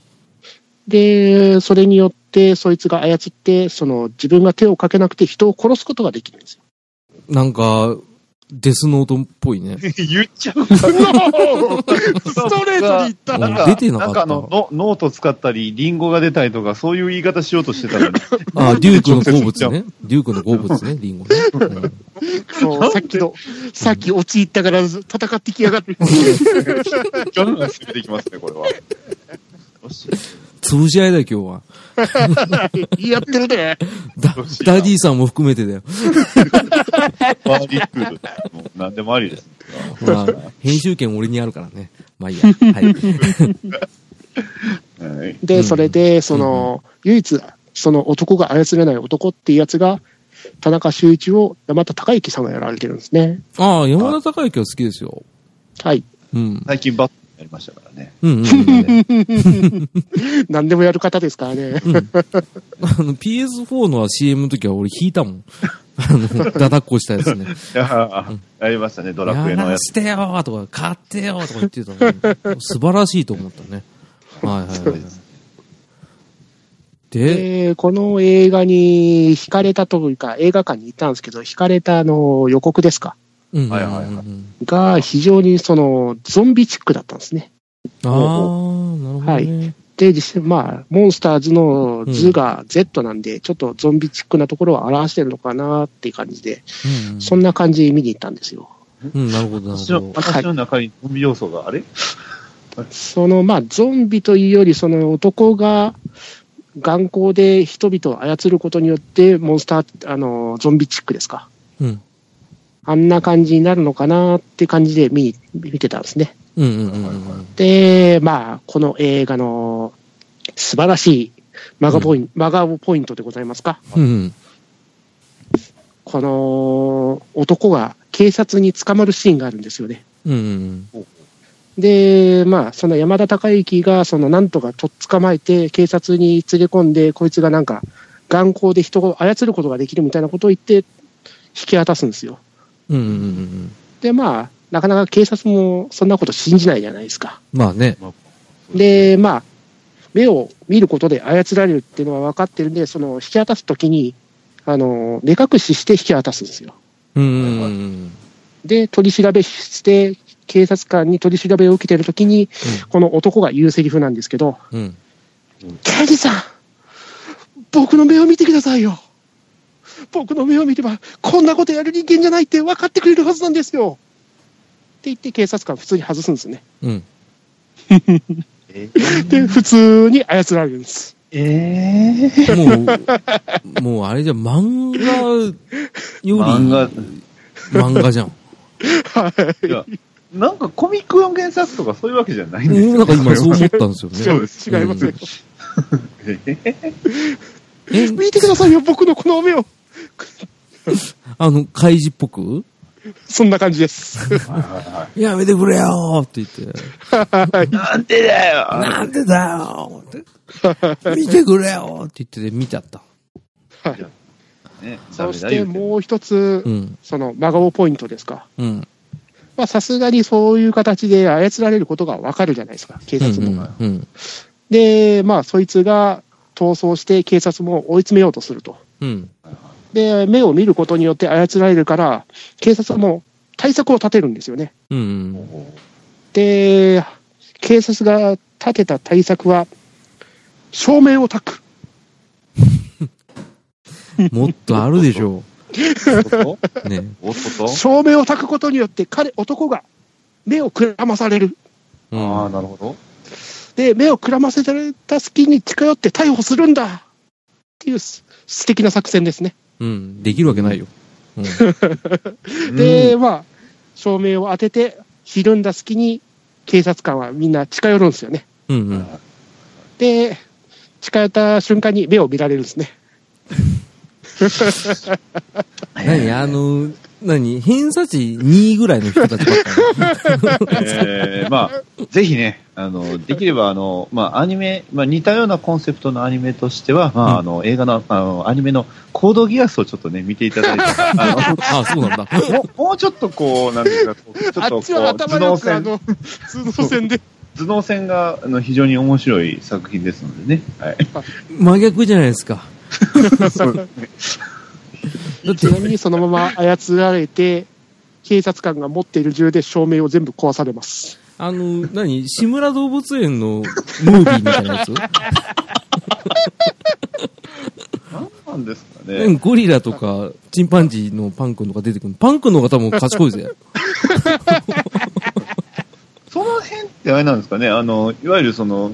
で、それによって、そいつが操って、その、自分が手をかけなくて人を殺すことができるんですよ。なんか、デスノートっぽいね。言っちゃうかストレートに言ったうんなんか、出てなかったんかあのノ、ノート使ったり、リンゴが出たりとか、そういう言い方しようとしてたのに。あ、リュークの好物ね。リュークの好物ね、リンゴね。うんそう、さっきの、さっき陥ったから戦ってきやがって。ガンガン攻めていきますね、これは。よし。潰し合いだよ、今日は。やってるね。ダダディさんも含めてだよ。バーディークール。もう何でもありです。まあ、編集権俺にあるからね。まあいいや。はい。はい。で、うんそれで、その、唯一、その男が操れない男っていうやつが、田中修一を山田孝之さんがやられてるんですね。ああ、山田孝之は好きですよ。はい。うん。最近バットやりましたからね。うんうんうん。何でもやる方ですからね。うんあの、PS4 の CM の時は俺引いたもん。あの、だだっこしたやつね。いやーやりましたね、ドラクエやのやつ。らしてよーとか、買ってよーとか言ってたのに素晴らしいと思ったね。はいはいはい。で、で、この映画に惹かれたというか、映画館に行ったんですけど、惹かれたあの予告ですか？はいはいはいが非常にそのゾンビチックだったんですね。ああ、なるほどね。で、実際、まあ、モンスターズの図が Z なんで、ちょっとゾンビチックなところを表してるのかなっていう感じで、うんそんな感じで見に行ったんですよ。うん、なるほど、なる私のほど。私の中にゾンビ要素があれ？その、まあ、ゾンビというより、その男が眼光で人々を操ることによって、モンスター、あの、ゾンビチックですか。うん。あんな感じになるのかなって感じで見に見てたんですね。うんうんうんうん。で、まあ、この映画の素晴らしいマガポイント、マガポイントでございますか。うんうん。この男が警察に捕まるシーンがあるんですよね。うんうんで、まあ、その山田孝之が、そのなんとかとっ捕まえて、警察に連れ込んで、こいつがなんか、眼光で人を操ることができるみたいなことを言って、引き渡すんですよ。うん。うんうんうん。で、まあ、なかなか警察もそんなこと信じないじゃないですか。まあね。で、まあ、目を見ることで操られるっていうのは分かってるんで、その引き渡すときに、あの、目隠しして引き渡すんですよ。うんうんうんで、取り調べして、警察官に取り調べを受けてるときに、この男が言うセリフなんですけど、うん。刑事さん僕の目を見てくださいよ僕の目を見れば、こんなことやる人間じゃないって分かってくれるはずなんですよって言って警察官普通に外すんですね。うん。えで、普通に操られるんです。えもう、もうあれじゃ、漫画より、漫画、漫画じゃん。いや、なんかコミックの原作とかそういうわけじゃないんですよ。うんなんか今そう思ったんですよね。そうです違いますよ。ええ、見てくださいよ、僕のこの目を あの、怪示っぽく？そんな感じです。やめてくれよーって言って、い。なんでだよなんでだよーって、見てくれよーって言ってて見ちゃった。はいね、そしてもう一つう、ん。その、真顔ポイントですか。うん。まあ、さすがにそういう形で操られることがわかるじゃないですか、警うん察も。うん。で、まあ、そいつが、逃走して警察も追い詰めようとすると。うん。で、目を見ることによって操られるから、警察も対策を立てるんですよね。うんうん。で、警察が立てた対策は、照明を焚く。もっとあるでしょう。ね。おっと照明を焚くことによって、彼、男が目をくらまされる。うああ、ん。なるほど。で、目をくらませられた隙に近寄って逮捕するんだっていうす素敵な作戦ですね。うん。できるわけないよ。うん。で、まあ、照明を当てて、ひるんだ隙に、警察官はみんな近寄るんですよね。うんうん。で、近寄った瞬間に目を見られるんですね。何あの、何？偏差値2ぐらいの人たちばっかえーまあ、ぜひね、あの、できれば、あの、まあ、アニメ、まあ、似たようなコンセプトのアニメとしては、まうんあ、あの、映画の、あの、アニメのコードギアスをちょっとね、見ていただいて、あり。あ、そうなんだ。の、もう、もうちょっとこう、なんていうか、ちょっとこう、あっちは頭脳戦、の、頭脳戦で。頭脳戦が、あの、非常に面白い作品ですのでね。はい。真逆じゃないですか。だってちなみにそのまま操られて、警察官が持っている銃で照明を全部壊されます。あの、何？志村動物園のムービーみたいなやつ？なんですかね。うんゴリラとか、チンパンジーのパン君とか出てくる。パン君の方が多分賢いぜ。その辺ってあれなんですかね、あの、いわゆるその、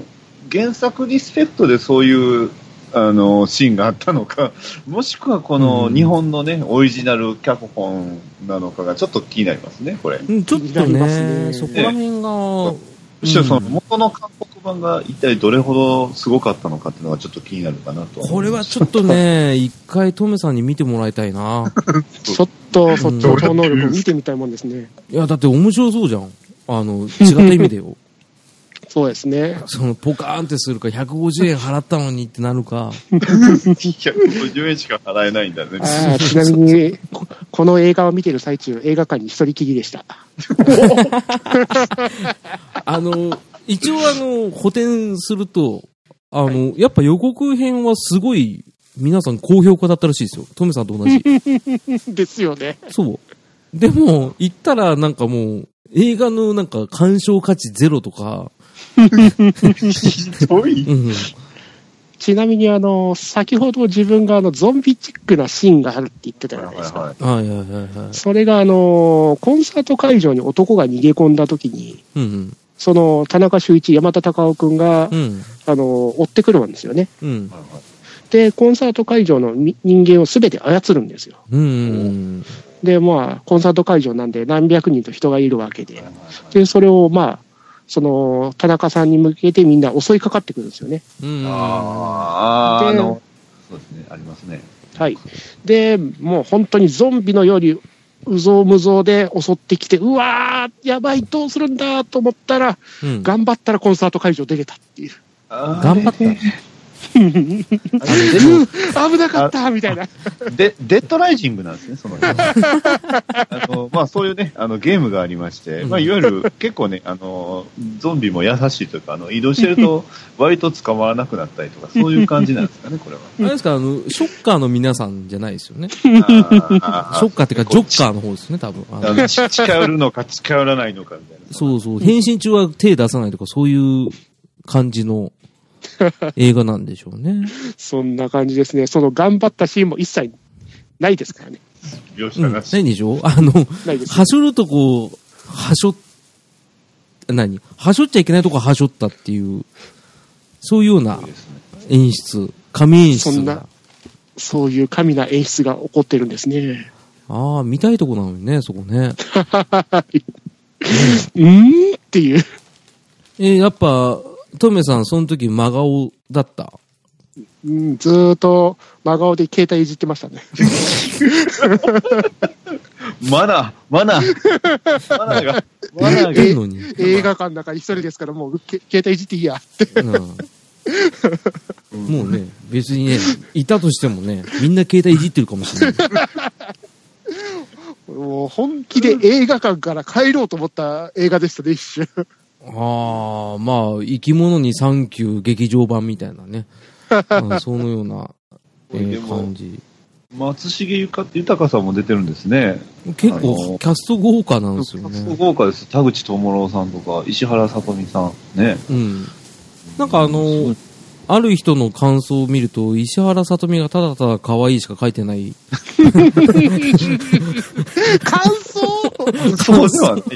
原作リスペクトでそういう、あの、シーンがあったのか、もしくはこのうん日本のね、オリジナル脚本なのかがちょっと気になりますね、これ。うんちょっとね、ねそこら辺が、むしろその元の韓国版が一体どれほどすごかったのかっていうのがちょっと気になるかなと。これはちょっとね、一回トメさんに見てもらいたいな。ちょっと、そっちの超能力見てみたいもんですね。いや、だって面白そうじゃん。あの、違った意味でよ。そうですね。その、ポカーンってするか、150円払ったのにってなるか。150円しか払えないんだね。ちなみにこ、この映画を見てる最中、映画館に一人きりでした。あの、一応あの、補填すると、あの、やっぱ予告編はすごい、皆さん高評価だったらしいですよ。トメさんと同じ。ですよね。そう。でも、行ったらなんかもう、映画のなんか鑑賞価値ゼロとか、ひどい。うん。ちなみに、あの、先ほど自分があの、ゾンビチックなシーンがあるって言ってたじゃないですか。はいはいはい。それが、あの、コンサート会場に男が逃げ込んだ時に、うんその、田中修一、山田隆夫君がうん。う、ん。あの、追ってくるんですよね。うん。で、コンサート会場のみ人間をすべて操るんですよ。うんうん。で、まあ、コンサート会場なんで何百人と人がいるわけで、で、それを、まあ、その、田中さんに向けてみんな襲いかかってくるんですよね。うん。あーあー、あでの、そうですね、ありますね。はい。で、もう本当にゾンビのように、うぞうむぞうで襲ってきて、うわー、やばい、どうするんだと思ったら、うん。頑張ったらコンサート会場出れたっていう。頑張った。危なかったみたいな。で、デッドライジングなんですね、そのあの、まあ、そういうね、あの、ゲームがありまして、まあ、いわゆる、結構ね、あの、ゾンビも優しいというか、あの、移動してると、割と捕まらなくなったりとか、そういう感じなんですかね、これは。あれですか、あの、ショッカーの皆さんじゃないですよね。ショッカーっていうか、ジョッカーの方ですね、多分。あの 近寄るのか近寄らないのかみたいな。そうそう。変身中は手出さないとか、そういう感じの映画なんでしょうね。そんな感じですね。その頑張ったシーンも一切ないですからね。うん。描写がし、ないんでしょあの、ないです。はしょるとこう、はしょ、何？はしょっちゃいけないとこはしょったっていう、そういうような演出、神演出がそんな。そういう神な演出が起こってるんですね。ああ、見たいとこなのにね、そこね。うーん？っていう。えーやっぱ、トメさん、その時真顔だった？うん、ずーっと真顔で携帯いじってましたね。マナー、マナー、マナーが、マナーが。映画館の中に一人ですから、もうけ携帯いじっていいやって。うんもうね、別にね、いたとしてもね、みんな携帯いじってるかもしれない。もう本気で映画館から帰ろうと思った映画でしたね、一瞬。ああ、まあ、生き物にサンキュー劇場版みたいなね。うんそのような、え感じ。松重ゆか豊さんも出てるんですね。結構キャスト豪華なんですよすね。豪華です。田口智郎さんとか、石原さとみさん。ね。うん。なんかあの、ある人の感想を見ると、石原さとみがただただ可愛いしか書いてない。感想？そうではない。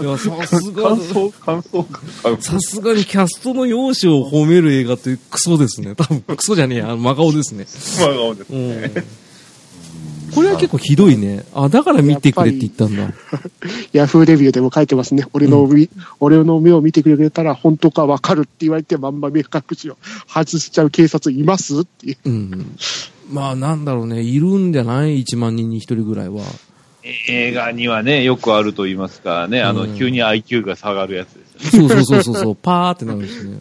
いや、さすが感、想、感想か。さすがにキャストの容姿を褒める映画ってクソですね。多分、クソじゃねえや、あの真顔ですね。真顔ですうん。これは結構ひどいね。あ、だから見てくれって言ったんだ。ヤフーレビューでも書いてますね。俺のみ、俺の目を見てくれたら本当かわかるって言われてまんま目隠しを外しちゃう警察いますっていう。うん。まあ、なんだろうね。いるんじゃない ?1 万人に1人ぐらいは。映画にはね、よくあると言いますからね、あの、うん急に IQ が下がるやつですよね。そうそうそうそうそう、パーってなるんですね。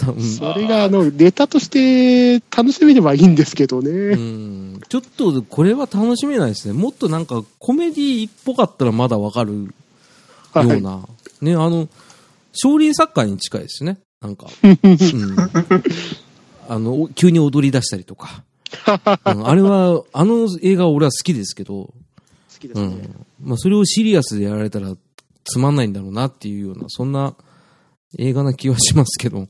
多分それが、あの、ネタとして楽しめればいいんですけどうね。ん。ちょっと、これは楽しめないですね。もっとなんか、コメディっぽかったらまだわかるようはい。な。ね、あの、少林サッカーに近いですね。なんか。うん。あの、お急に踊り出したりとか。うんあれは、あの映画は俺は好きですけど、好きですね。うん。まあ、それをシリアスでやられたらつまんないんだろうなっていうような、そんな映画な気はしますけど。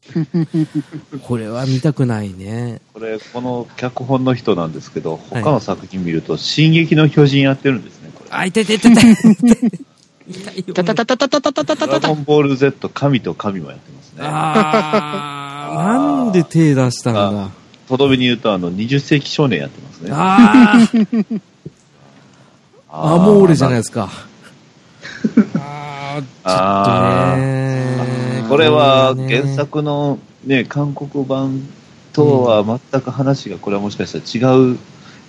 これは見たくないね。これ、この脚本の人なんですけど、他の作品見ると、進撃の巨人やってるんですね、これ。あ、痛い痛い痛い痛い。痛いよタタタタタタタタタタタドラゴンボール Z 神と神もやってますね。あー、なんで手出したんだ。とどめに言うと、あの、20世紀少年やってますね。あー、アモーレじゃないいですか。あー、ちょっあとね。これはね原作のね、韓国版とは全く話が、これはもしかしたら違う、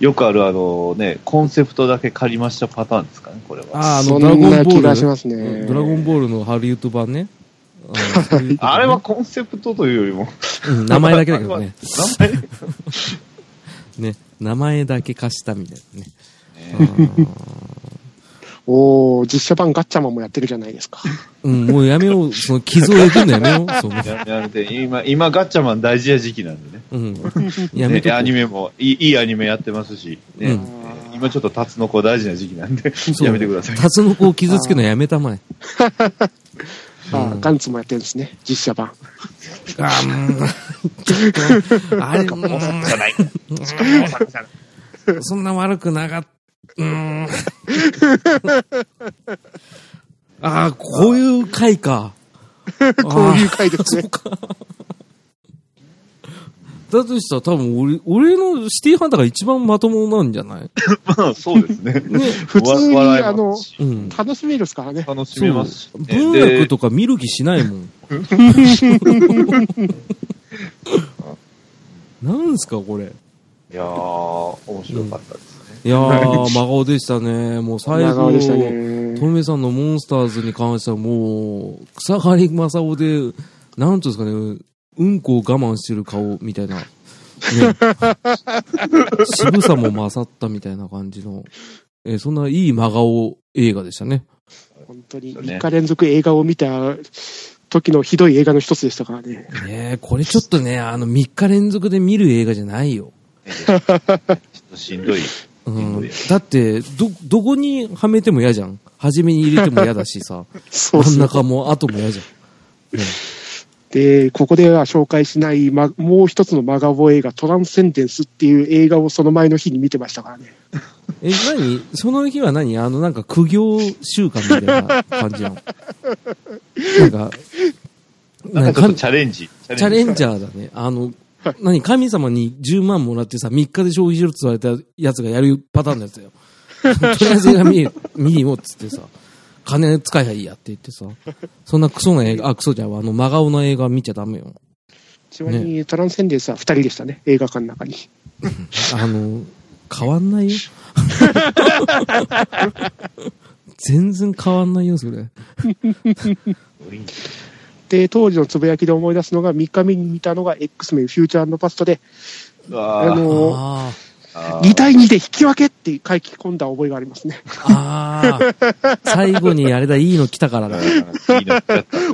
よくあるあのね、コンセプトだけ借りましたパターンですかね、これは。あー、あその、ドラゴンボール。気がしますうんね。ドラゴンボールのハリウッド版ね。ああれはコンセプトというよりも、うん名前だけだけどね。名前 ね。名前だけ貸したみたいなね。おー、実写版ガッチャマンもやってるじゃないですか。うん、もうやめよう。その傷をえぐんのやめよう。そのややめて、今、今ガッチャマン大事な時期なんでね。うん。やめとこねアニメもいい、いいアニメやってますし、ねうん今ちょっとタツノコ大事な時期なんで、やめてください。タツノコを傷つけるのやめたまえ。あーガンツもやってるんですね、実写版。あーうんちょっと、あれ、うんじゃない。そんな悪くなかった。うーん。ああ、こういう回か。こういう回ですね。だとしたら多分俺、俺のシティハンターが一番まともなんじゃない？まあ、そうですね。ね。普通に、あの、しうん。楽しめるですからね。楽しそうめますし、ね。文学とか見る気しないもん。なんすか、これ。でいやー、面白かったですね。いやー、真顔でしたね。もう最後、長尾でしたね。トメさんのモンスターズに関してはもう、草刈正雄で、なんていうんですかね、うんこを我慢してる顔みたいな。ね。渋さも勝ったみたいな感じの、えーそんないい真顔映画でしたね。本当にそうね3日連続映画を見た時のひどい映画の一つでしたからね。ねえこれちょっとね、あの3日連続で見る映画じゃないよ。ちょっとしんどい。うん、だって、ど、どこにはめても嫌じゃん。初めに入れても嫌だしさ、そうそう真ん中も後も嫌じゃん。ねで、ここでは紹介しない、ま、もう一つの真顔映画、トランセンデンスっていう映画をその前の日に見てましたからね。え、何？その日は何？あの、なんか苦行習慣みたいな感じなの？なんか、なんかチャレンジ。チチャレンジャー。ャーだね。あの、何神様に10万もらってさ、3日で消費しろって言われたやつがやるパターンのやつだよ。とりあえず映画見見に行こうっつってさ、金使えばいいやって言ってさ、そんなクソな映画、あ、クソじゃん、あの、真顔の映画見ちゃダメよ。ちなみにトランセンデンスは二人でしたね、映画館の中に。あの、変わんないよ。全然変わんないよ、それ。で、当時のつぶやきで思い出すのが、3日目に見たのが X メンフューチャーパストで、あの、あ2対2で引き分けって書き込んだ覚えがありますね。ああ、最後にあれだ、いいの来たからだ。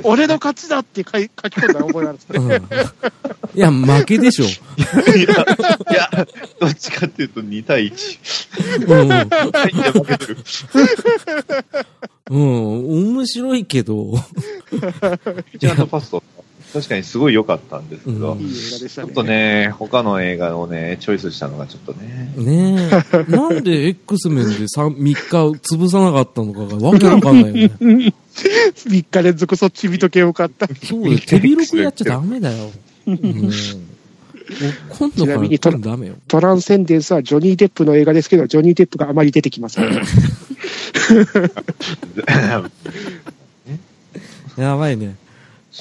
俺の勝ちだって書き込んだ覚えがあるんですね。うん。いや、負けでしょ。いや、いや、どっちかっていうと2対1。うん。2対1で負けてる。うん。面白いけど、ジャントファスト、確かにすごい良かったんですけど、うんいい映画でしたね。ちょっとね、他の映画をね、チョイスしたのがちょっとね。ねえ。なんで X メンで 3, 3日潰さなかったのかがわけわかんないよね。3日連続そっち見とけよかった。そうだよ。手広くやっちゃダメだよ。うん。もう今度から多分ダメよ。トランセンデンスはジョニー・デップの映画ですけど、ジョニー・デップがあまり出てきません。やばいね。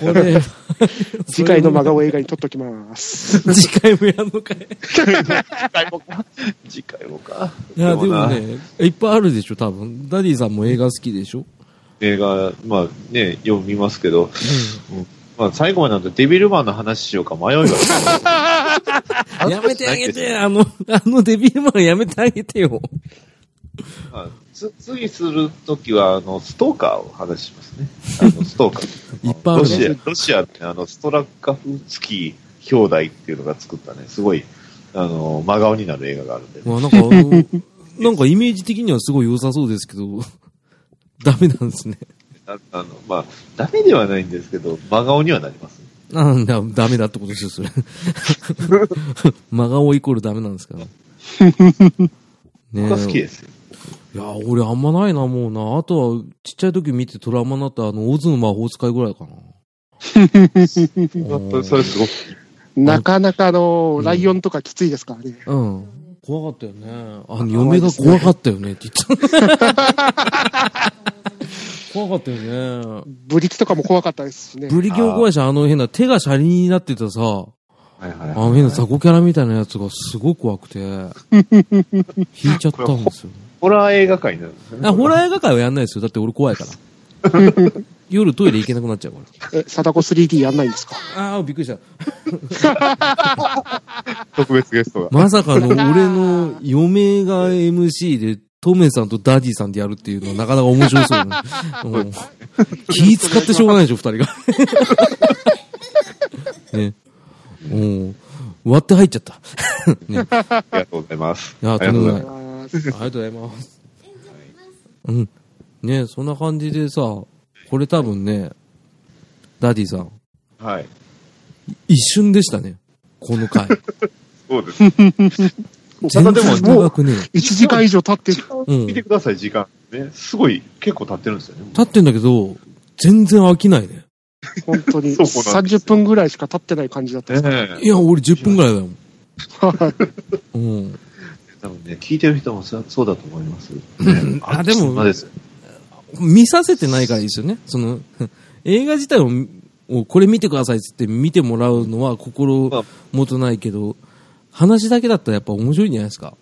これ、次回の真顔映画に撮っときます。次回もやんのかい。次回もか。次回もか。いや、でもなね、いっぱいあるでしょ、多分。ダディさんも映画好きでしょ？映画、まあね、読みますけど、まあ最後までなるとデビルマンの話しようか迷いがうん。やめてあげて、あの、あのデビルマンやめてあげてよ。まあつ次するときは、あの、ストーカーを話しますね。あの、ストーカー。いっぱいあるロシアね。、ロシアってあの、ストラッカフスキー兄弟っていうのが作ったね、すごい、あの、真顔になる映画があるんで、ね。まあなんかあの、なんかイメージ的にはすごい良さそうですけど、ダメなんですね。ああの、まあ、ダメではないんですけど、真顔にはなります、ね。なんだ、ダメだってことですよ、それ。真顔イコールダメなんですから。ね僕は好きですよ。いや、俺あんまないな、もうな。あとは、ちっちゃい時見てトラウマになったあの、オズの魔法使いぐらいかな。まあそれすごく、なかなかあの、ライオンとかきついですからね。うん。怖かったよね。あの、嫁が怖かったよねって言った。怖かったよね。ブリキとかも怖かったですしね。ブリキも怖いし、あの変な手が車輪になってたさ、はいはいあの変な雑魚キャラみたいなやつがすごく怖くて、引いちゃったんですよ。ホラー映画界になるんですよね。あ、ホラー映画界はやんないですよ。だって俺怖いから。夜トイレ行けなくなっちゃうから。え、貞子 3D やんないんですか？ああ、びっくりした。特別ゲストが。まさかの俺の嫁が MC で、トメさんとダディさんでやるっていうのはなかなか面白そうだね。うん気使ってしょうがないでしょ、二人が。ね。うん。割って入っちゃった。ね。ありがとうございます。いやありがとうございあます。ーありがとうございます。うん。ねそんな感じでさ、これ多分ね、ダディさん、はい。一瞬でしたね。この回。そうです。全ただでも然長くね1時間以上経ってる。うん見てください、時間。ね。すごい、結構経ってるんですよね。経ってんだけど、全然飽きないね。本当に。そうなんです30分ぐらいしか経ってない感じだった。ねいや、俺10分ぐらいだよ。はいうん。多分ね、聞いてる人もそそうだと思います。んあでもそうです。見させてないからいいですよね。その、映画自体を、をこれ見てくださいっつって見てもらうのは心もとないけど、話だけだったらやっぱ面白いんじゃないですか。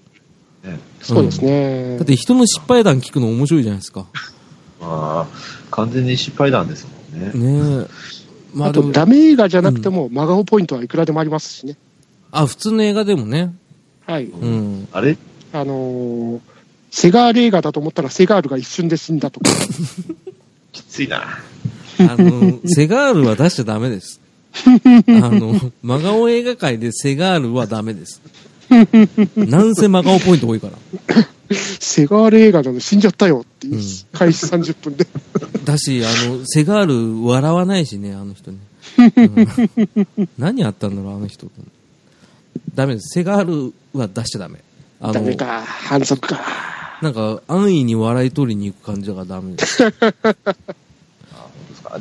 ねそうですねだっ。て人の失敗談聞くの面白いじゃないですか。まあ、完全に失敗談ですもんね。ねえ。まああと、ダメ映画じゃなくても、真顔ポイントはいくらでもありますしね。あ、普通の映画でもね。はい。うん。あれ？あのーセガール映画だと思ったらセガールが一瞬で死んだとか。きついな。あの、セガールは出しちゃダメです。あの、真顔映画界でセガールはダメです。なんせ真顔ポイント多いから。セガール映画なの死んじゃったよっていう、うん開始30分で。だし、あの、セガール笑わないしね、あの人ね。うん何あったんだろう、あの人。ダメです。セガールは出しちゃダメ。あの、ダメか、反則か。なんか、安易に笑い取りに行く感じがダメです。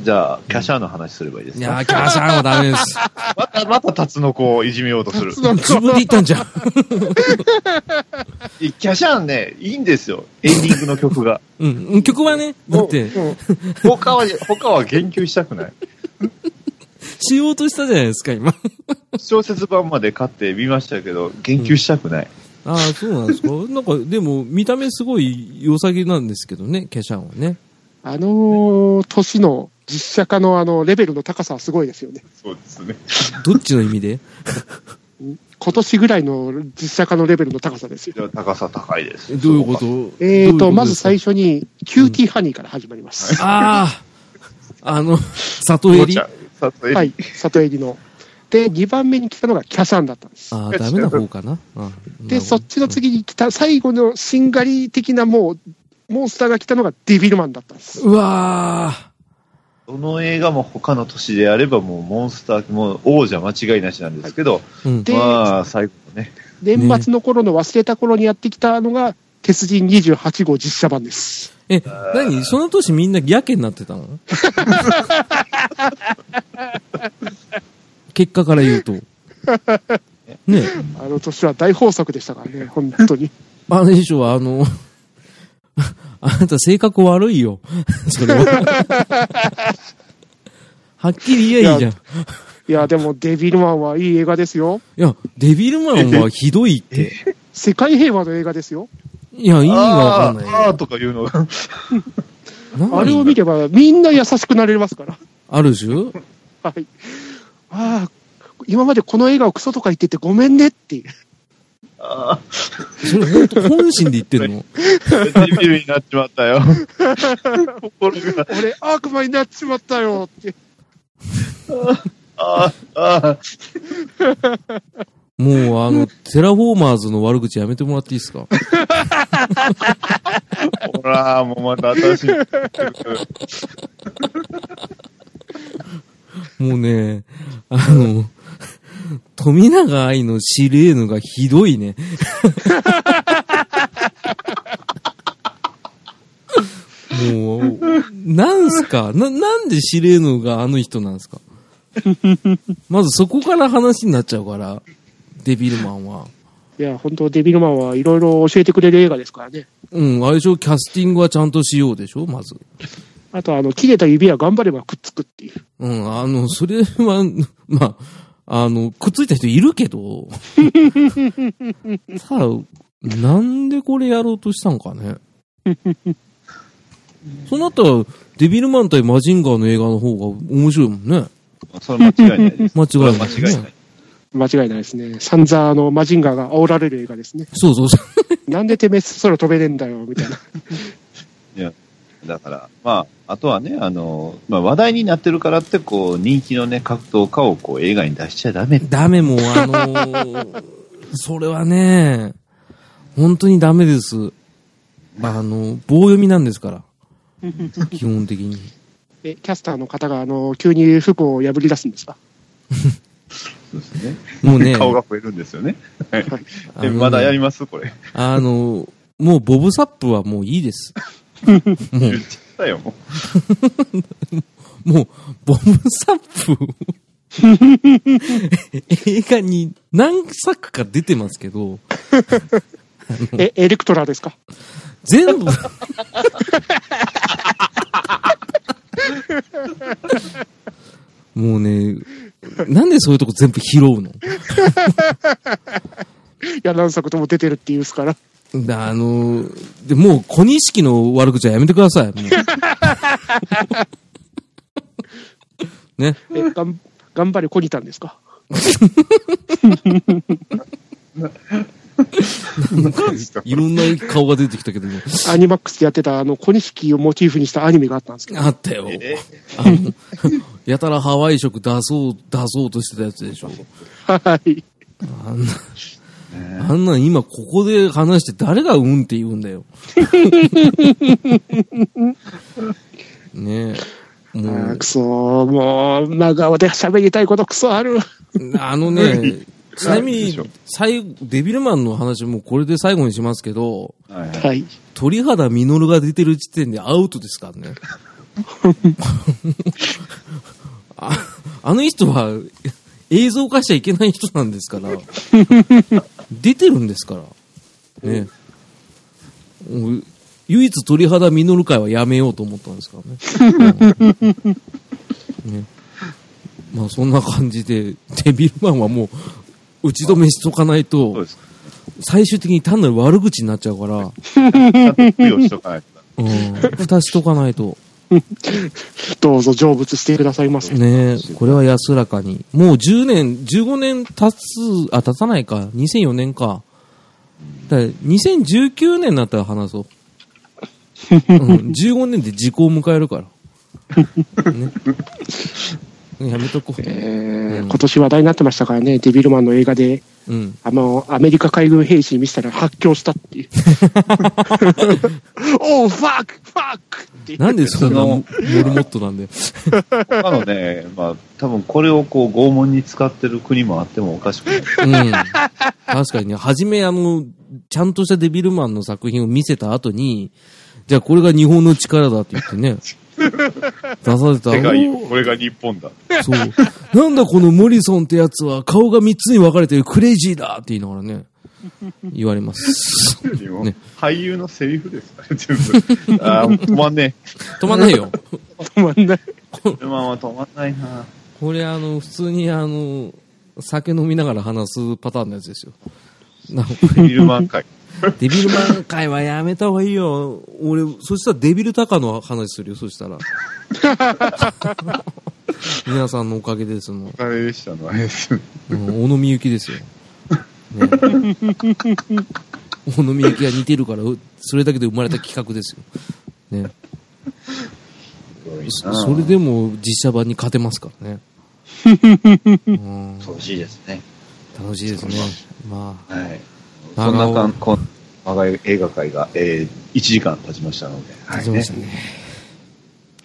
じゃあ、キャシャーの話すればいいですか？いやー、キャーシャーはダメです。また、またタツノコをいじめようとする。自分で言ったんじゃん。キャシャーンね、いいんですよ。エンディングの曲が。うん、曲はね、だって、うん他は、他は言及したくない。しようとしたじゃないですか、今。小説版まで買って見ましたけど、言及したくない。ああ、そうなんですか？なんか、でも、見た目すごい良さげなんですけどね、キャシャンはね。あのー年の実写化のあの、レベルの高さはすごいですよね。そうですね。どっちの意味で？言 今年ぐらいの実写化のレベルの高さですよ。高さ高いです。えどういうこと？えーと、まず最初。初に、キューティーハニーから始まります。ああ、あの、サトエリ？サトエリはい、サトエリの。で、2番目に来たのがキャシャーンだったんです。ああ、ダメな方かな？あで、そっちの次に来た、最後のしんがり的なもう、モンスターが来たのがデビルマンだったんです。うわどの映画も他の年であればもうモンスター、もう王者間違いなしなんですけど、ー。うん。でまあ、最後のね、年末の頃の忘れた頃にやってきたのが、鉄人28号実写版です。え、何？その年みんなやけになってたの？結果から言うと。ねあの年は大豊作でしたからね、本当に。あれでしょ、あの、あなた性格悪いよ。それは。はっきり言えばいいじゃん。いいや、でもデビルマンはいい映画ですよ。や、デビルマンはひどいって。世界平和の映画ですよ。いや、意味がわかんないよ。あーとか言うのが、何？あれを見ればみんな優しくなれますから。ある種？はい。ああ、今までこの映画をクソとか言っててごめんねっていう。あそれ本当本心で言ってんの？ーデビルになっちまったよ。心が、俺、悪魔になっちまったよって。ああ、ああ、もう、あの、テラフォーマーズの悪口やめてもらっていいですか？ほら、もうまた新しい。もうね、あの、富永愛のシレーヌがひどいね。もう、なんすか？な、なんでシレーヌがあの人なんですか？まずそこから話になっちゃうから、デビルマンは。いや、本当デビルマンはいろいろ教えてくれる映画ですからね。うん、あれでしょ？キャスティングはちゃんとしようでしょ？まず。あと、あの、切れた指は頑張ればくっつくっていう。うん、あの、それは、まあ、あの、くっついた人いるけど、さあ、なんでこれやろうとしたんかね？そうなったら、デビルマン対マジンガーの映画の方が面白いもんね。それ間違いないです。間違いない、間違いない。間違いないですね。散々あの、マジンガーが煽られる映画ですね。そうそうそう。なんでてめえ空飛べねえんだよ、みたいな。だから、まあ、あとはね、あの、まあ、話題になってるからって、こう、人気のね、格闘家をこう、映画に出しちゃダメ。ダメもう、あのー それはね、本当にダメです。あの、棒読みなんですから。基本的に。え、キャスターの方が、あの、急に服を破り出すんですか？そうですね。もうね、顔が増えるんですよね。はいえまだやります？これ。あの、もうボブサップはもういいです。も 言っちゃったよ、もう。う、もう、ボブサップ、映画に何作か出てますけど、え、エレクトラですか？全部、もうね、なんでそういうとこ全部拾うの？いや、何作とも出てるって言うんですから。だあの、でもう小錦の悪口はやめてください。ね。え、がん、頑張れこにたんですか？いろんな顔が出てきたけども、アニマックスでやってた、あの、小錦をモチーフにしたアニメがあったんですけど。あったよ。やたらハワイ食出そう、出そうとしてたやつでしょ。はい。あんな、あんなん今ここで話して誰がうんって言うんだよ。ねえ。もうく、そー、もう、真顔で喋りたいことくそある。あのね、ちなみに最後、デビルマンの話もこれで最後にしますけど、はい。鳥肌実が出てる時点でアウトですからね。あ あの人は映像化しちゃいけない人なんですから。出てるんですから。ね。唯一鳥肌実会はやめようと思ったんですからね。うんねまあそんな感じで、デビルマンはもう打ち止めしとかないと。最終的に単なる悪口になっちゃうから。うん、蓋しとかないと。どうぞ成仏してくださいませ。ねえ、これは安らかに。もう10年、15年経つ、あ、経たないか。2004年か。だから2019年になったら話そう。うん、15年で時効を迎えるから。ね。やめとこう。えーうん今年話題になってましたからね、デビルマンの映画で、うん。あの、アメリカ海軍兵士に見せたら発狂したっていう。おう、ファックファックって。なんでそんなモルモットなんだよ。なので、まあ、多分これをこう拷問に使ってる国もあってもおかしくない。うん。確かにね、初めあの、ちゃんとしたデビルマンの作品を見せた後に、じゃあこれが日本の力だって言ってね、出された世界これが日本だ。そう。なんだこのモリソンってやつは顔が3つに分かれてるクレイジーだって言いながらね、言われます。ね俳優のセリフですから、全部。ああ、止まんね止まんないよ。止まんない。え。車は止まんないな。これあの、普通にあの、酒飲みながら話すパターンのやつですよ。なんかビルマン会。デビルマン会はやめた方がいいよ。俺、そしたらデビルタカの話するよ、そしたら。皆さんのおかげですもん。あれでしたの、あれです。うん、小野みゆきですよ。ね、小野みゆきが似てるから、うそれだけで生まれた企画ですよ。ね、そそれでも実写版に勝てますからね。うん、恐ろしいですね。楽しいですね。まあ、はい。まあそんなかん、こん、我が映画界が、えー、1時間経ちましたので、はい、ね勝ちましたね。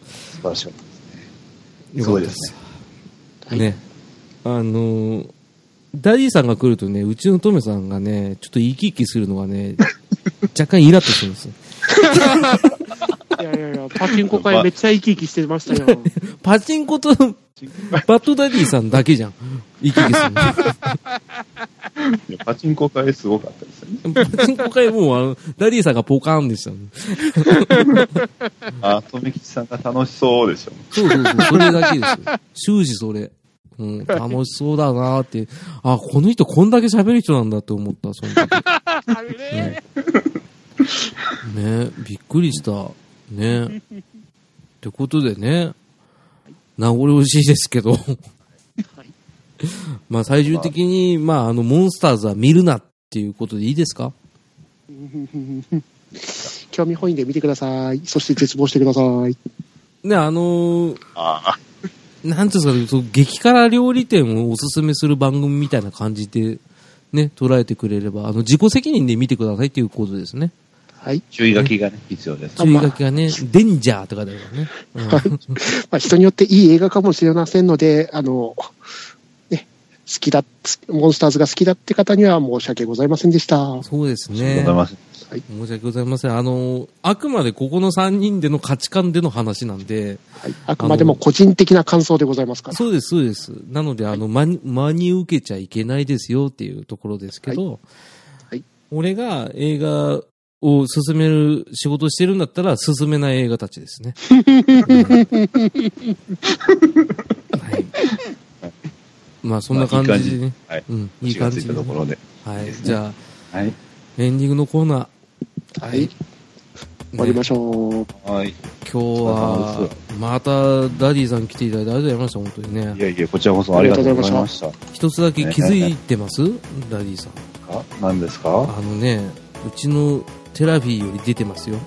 素晴らしかったですね。よかったですす。はいね。あのーダディさんが来るとね、うちのトメさんがね、ちょっと生き生きするのがね、若干イラッとするんですよ。いやいやいや、パチンコ回めっちゃ生き生きしてましたよ。パチンコと、バッドダディさんだけじゃん。生き生きするの。いやパチンコ回すごかったですよね。パチンコ回もう、あの、ダディさんがポカーンでしたね。あ、とめきちさんが楽しそうでしょ。そうそうそう、それだけですよ。終始それ。うん、楽しそうだなーって。あ、この人こんだけ喋る人なんだって思った、その時。ねねびっくりした。ねってことでね、名残惜しいですけど、まあ最終的に、まああの、モンスターズは見るなっていうことでいいですか？興味本位で見てください。そして絶望してください。ね、あのーあなんていうんですかね、そう激辛料理店をおすすめする番組みたいな感じで、ね、捉えてくれれば、あの、自己責任で見てくださいっていうことですね。はい。注意書きがね、必要です。注意書きがね、デンジャーとかだからね。うんまあ、人によっていい映画かもしれませんので、あの、ね、好きだ、モンスターズが好きだって方には申し訳ございませんでした。はそうですねざい。ます。申し訳ございません。あの、あくまでここの3人での価値観での話なんで、い。あくまでも個人的な感想でございますから。そうです、そうです。なので、あの、真に真に受けちゃいけないですよっていうところですけど、はい俺が映画を進める仕事してるんだったら、進めない映画たちですね。はい。まあ、そんな感じでね。はい。うん、いい気がつい感じところで。はい。じゃはい。あ、エンディングのコーナー。はい。終わりましょう。はい。今日は、またダディさん来ていただいてありがとうございました、本当にねい。やいや、こちらこそありがとうございました。一つだけ気づいてます？ダディさん。か何ですか？あのね、うちのテラフィーより出てますよ。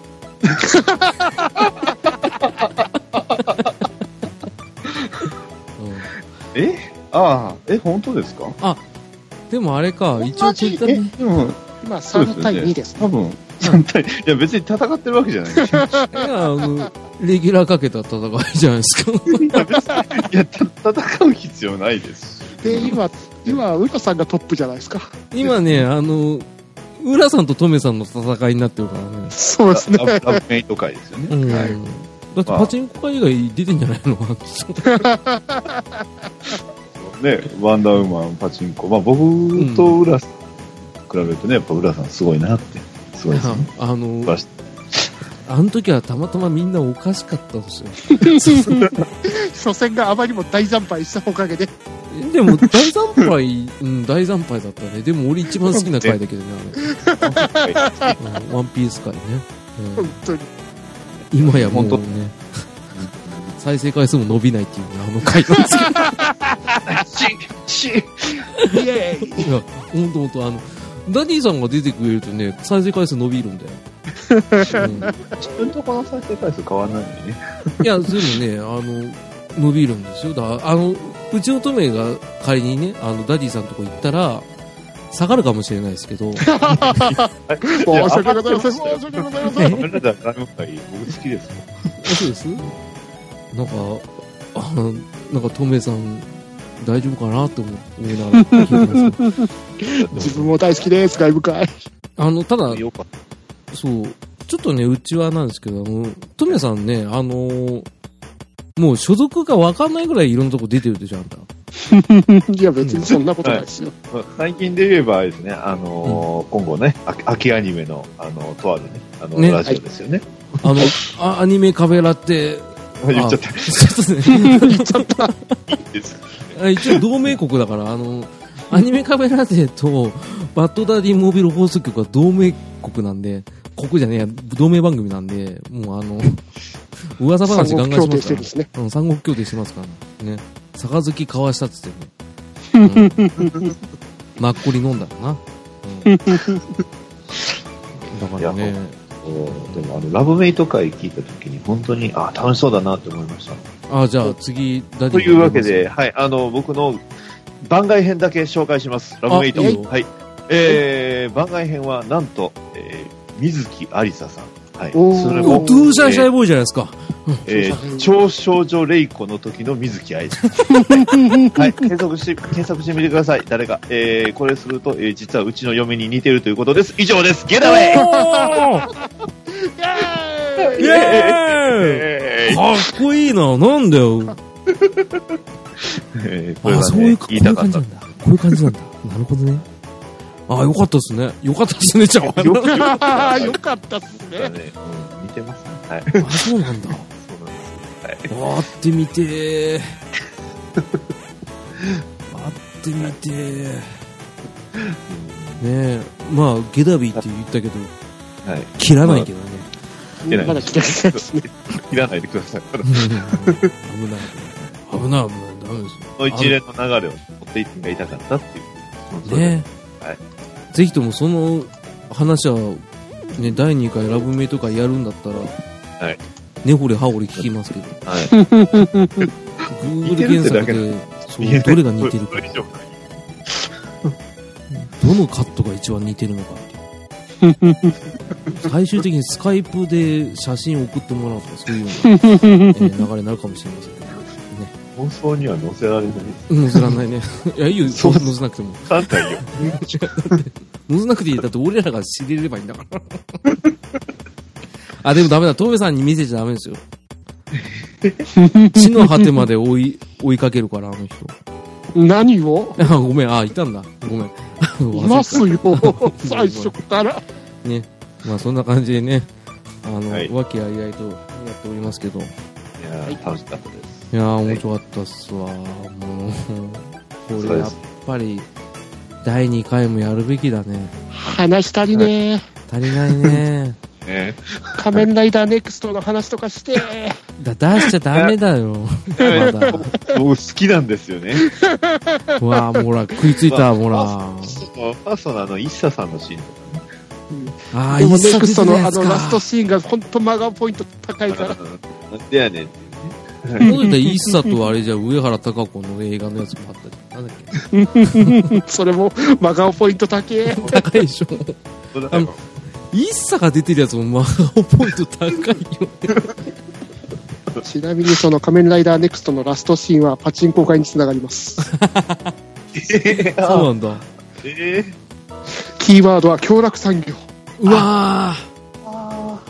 う んえ？ああ、え、本当ですか？でもあれか、一応ツイッターえ、に、でも、今そう3対2です。多分、3対、いや別に戦ってるわけじゃない。いいや、あの、レギュラーかけた戦いじゃないですか。や、別に、いや、た戦う必要ないです。で、今、今、ウロさんがトップじゃないですか。今ね、あの、浦さんとトメさんの戦いになってるからね。そうですね。ラブメイト会ですよね。うん。はい。だってパチンコ会以外出てんじゃないの？ね、ワンダーウーマン、パチンコ。まあ僕と浦さん、比べるとね、やっぱ浦さんすごいなって。すごいですね。あの素晴、らしいあの時はたまたまみんなおかしかったんですよ。初戦があまりにも大惨敗したおかげで。でも、大惨敗、うん、大惨敗だったね。でも俺一番好きな回だけどね、あれ。うんワンピース回ね。うん本当に。今やもうね本、再生回数も伸びないっていうね、あの回なんですけど。し、し、イエーイいや、ほんとほんと、あの、ダディさんが出てくれるとね、再生回数伸びるんだよ。自分とこの再生回数変わらないのにね。うん、いや、でもね、あの、伸びるんですよ。だあの、うちのトメが仮にね、あの、ダディさんのとこ行ったら、下がるかもしれないですけど、申し訳ございません。申し訳ございません。僕好きです。そうです？なんか、あの、なんかトメさん、大丈夫かなって思思いながら聞いてます。自分も大好きです、外部会。あの、ただ。そう、ちょっとね、うちはなんですけど、あの、トメさんね、あのーもう所属がわかんないぐらいいろんなとこ出てるでしょ、あんた。いや、別にそんなことないですよ。ま あ最近で言えばあれですね、あのー今後ね、秋秋アニメの、あの、とあるね、あの、ねラジオですよね。あの、あアニメカフェラって、言っちゃった。あちょっとね、言っちゃった。一応同盟国だから、あの、アニメカフェラテと、バッドダディモービル放送局は同盟国なんで、国じゃねえや、同盟番組なんで、もうあの、噂話ガンガンしますからしてるんですね。うん、三国協定してますからね。杯交わしたっつってね。うん、マッコリ飲んだろうな。うん、だからね、でも、あの、ラブメイト回聞いたときに、本当に、あ、楽しそうだなって思いました。あ、じゃあ次、ダディというわけで、はい、あの、僕の番外編だけ紹介します。ラブメイト。はい。えー、番外編は、なんと、えー、観月ありささん。はい。それも、 Too Shy Shy Bo y じゃないですか。えー、超少女 REIKOの時の観月ありささん。はい、検索して、検索してみてください。誰か。えー、これすると、えー、実はうちの嫁に似てるということです。以上です。 Get away イエーイえーかっこいいな、なんだよ。えーこれあ、はねそういう、こうい言いうたかった感じなん。だ。こういう感じなんだ。なるほどね。あ、よかったっすね。よかったっすね、じゃあ。よくああ、よかったっすね。だね。うん、似てますね。はい。あ、そうなんだ。そうなんです。はい。会ってみてー。会ってみてー。ねえ。まあ、ゲダビーって言ったけど、はい。切らないけどね。てないまだ来てないですね。切らないでください。こ危ない。危ない、危ない。ダメですよ。の一連の流れを持っていってが痛かったっていう。ねはいぜひともその話は、ね、第2回ラブメイト会やるんだったら、はい。根掘り葉掘り聞きますけど、はい。Google 検索で、そう、どれが似てるかどのカットが一番似てるのか。最終的にスカイプで写真送ってもらうとか、そういうような、えー流れになるかもしれません放送には載せられない。載せらんないね。いや、いいよ、そう載せなくても。簡単よ。載せなくていい。だって俺らが知れればいいんだから。あ、でもダメだ。トメさんに見せちゃダメですよ。地の果てまで追い、追いかけるから、あの人。何を？あ、ごめん。あ、いたんだ。ごめん。いますよ。最初から。ね。まあ、そんな感じでね、あの、はい和気あいあいとやっておりますけど。いいやー楽しかったです。やー、面白かったっすわ。もう、これやっぱり、第2回もやるべきだね。話したりね。足りないね。ね仮面ライダーネクストの話とかして。だ、出しちゃダメだよ。まだ。僕好きなんですよね。うわぁ、もうほら、食いついた、ほら。ファーストのあの、イッサさんのシーンとかああ、でもネクストのあのラストシーンが本当真顔ポイント高いから。なんでやねんって。そういイッサとあれじゃ上原多香子の映画のやつもあったじゃん。なんだっそれも真顔ポイント高え。け高いでしょ。イッサが出てるやつも真顔ポイント高いよね。ちなみにその仮面ライダーネクストのラストシーンはパチンコ回につながります。え ーそうなんだ。えキーワードは強楽産業。うわー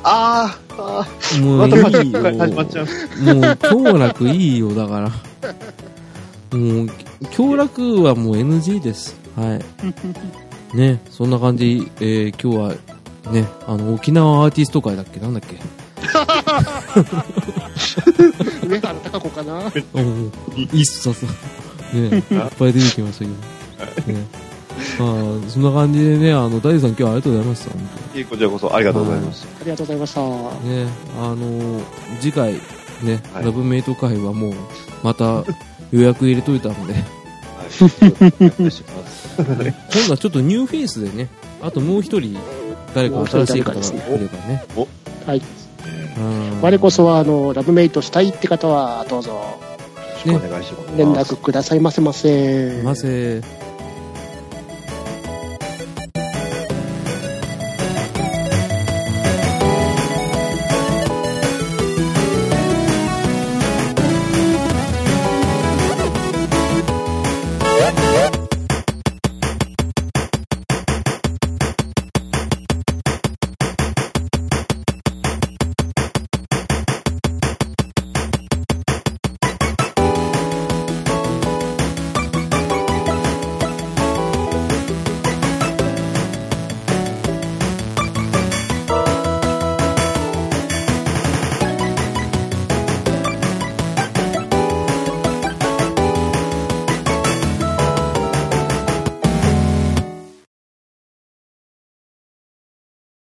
ああも、ういいよ。始まっちゃう。もう、強楽いいよ、だから。もう、強楽はもう NG です。はい。ね、そんな感じ、えー、今日は、ね、あの、沖縄アーティスト会だっけなんだっけ上原多香子かな。うん、いっささ。ね、いっぱい出てきましたけど。ね。まあ、そんな感じでね、あの、ダディさん今日はありがとうございました、本いいこちらこそありがとうございます。ありがとうございました。ね、あの、次回、ね、はいラブメイト回はもう、また予約入れといたんで、はい。お願いします。今度はちょっとニューフェイスでね、あともう一人、誰か新しい方が来ればね。はい。うん我こそは、あの、ラブメイトしたいって方は、どうぞ、よろしくお願いします。連絡くださいませませ。ませ。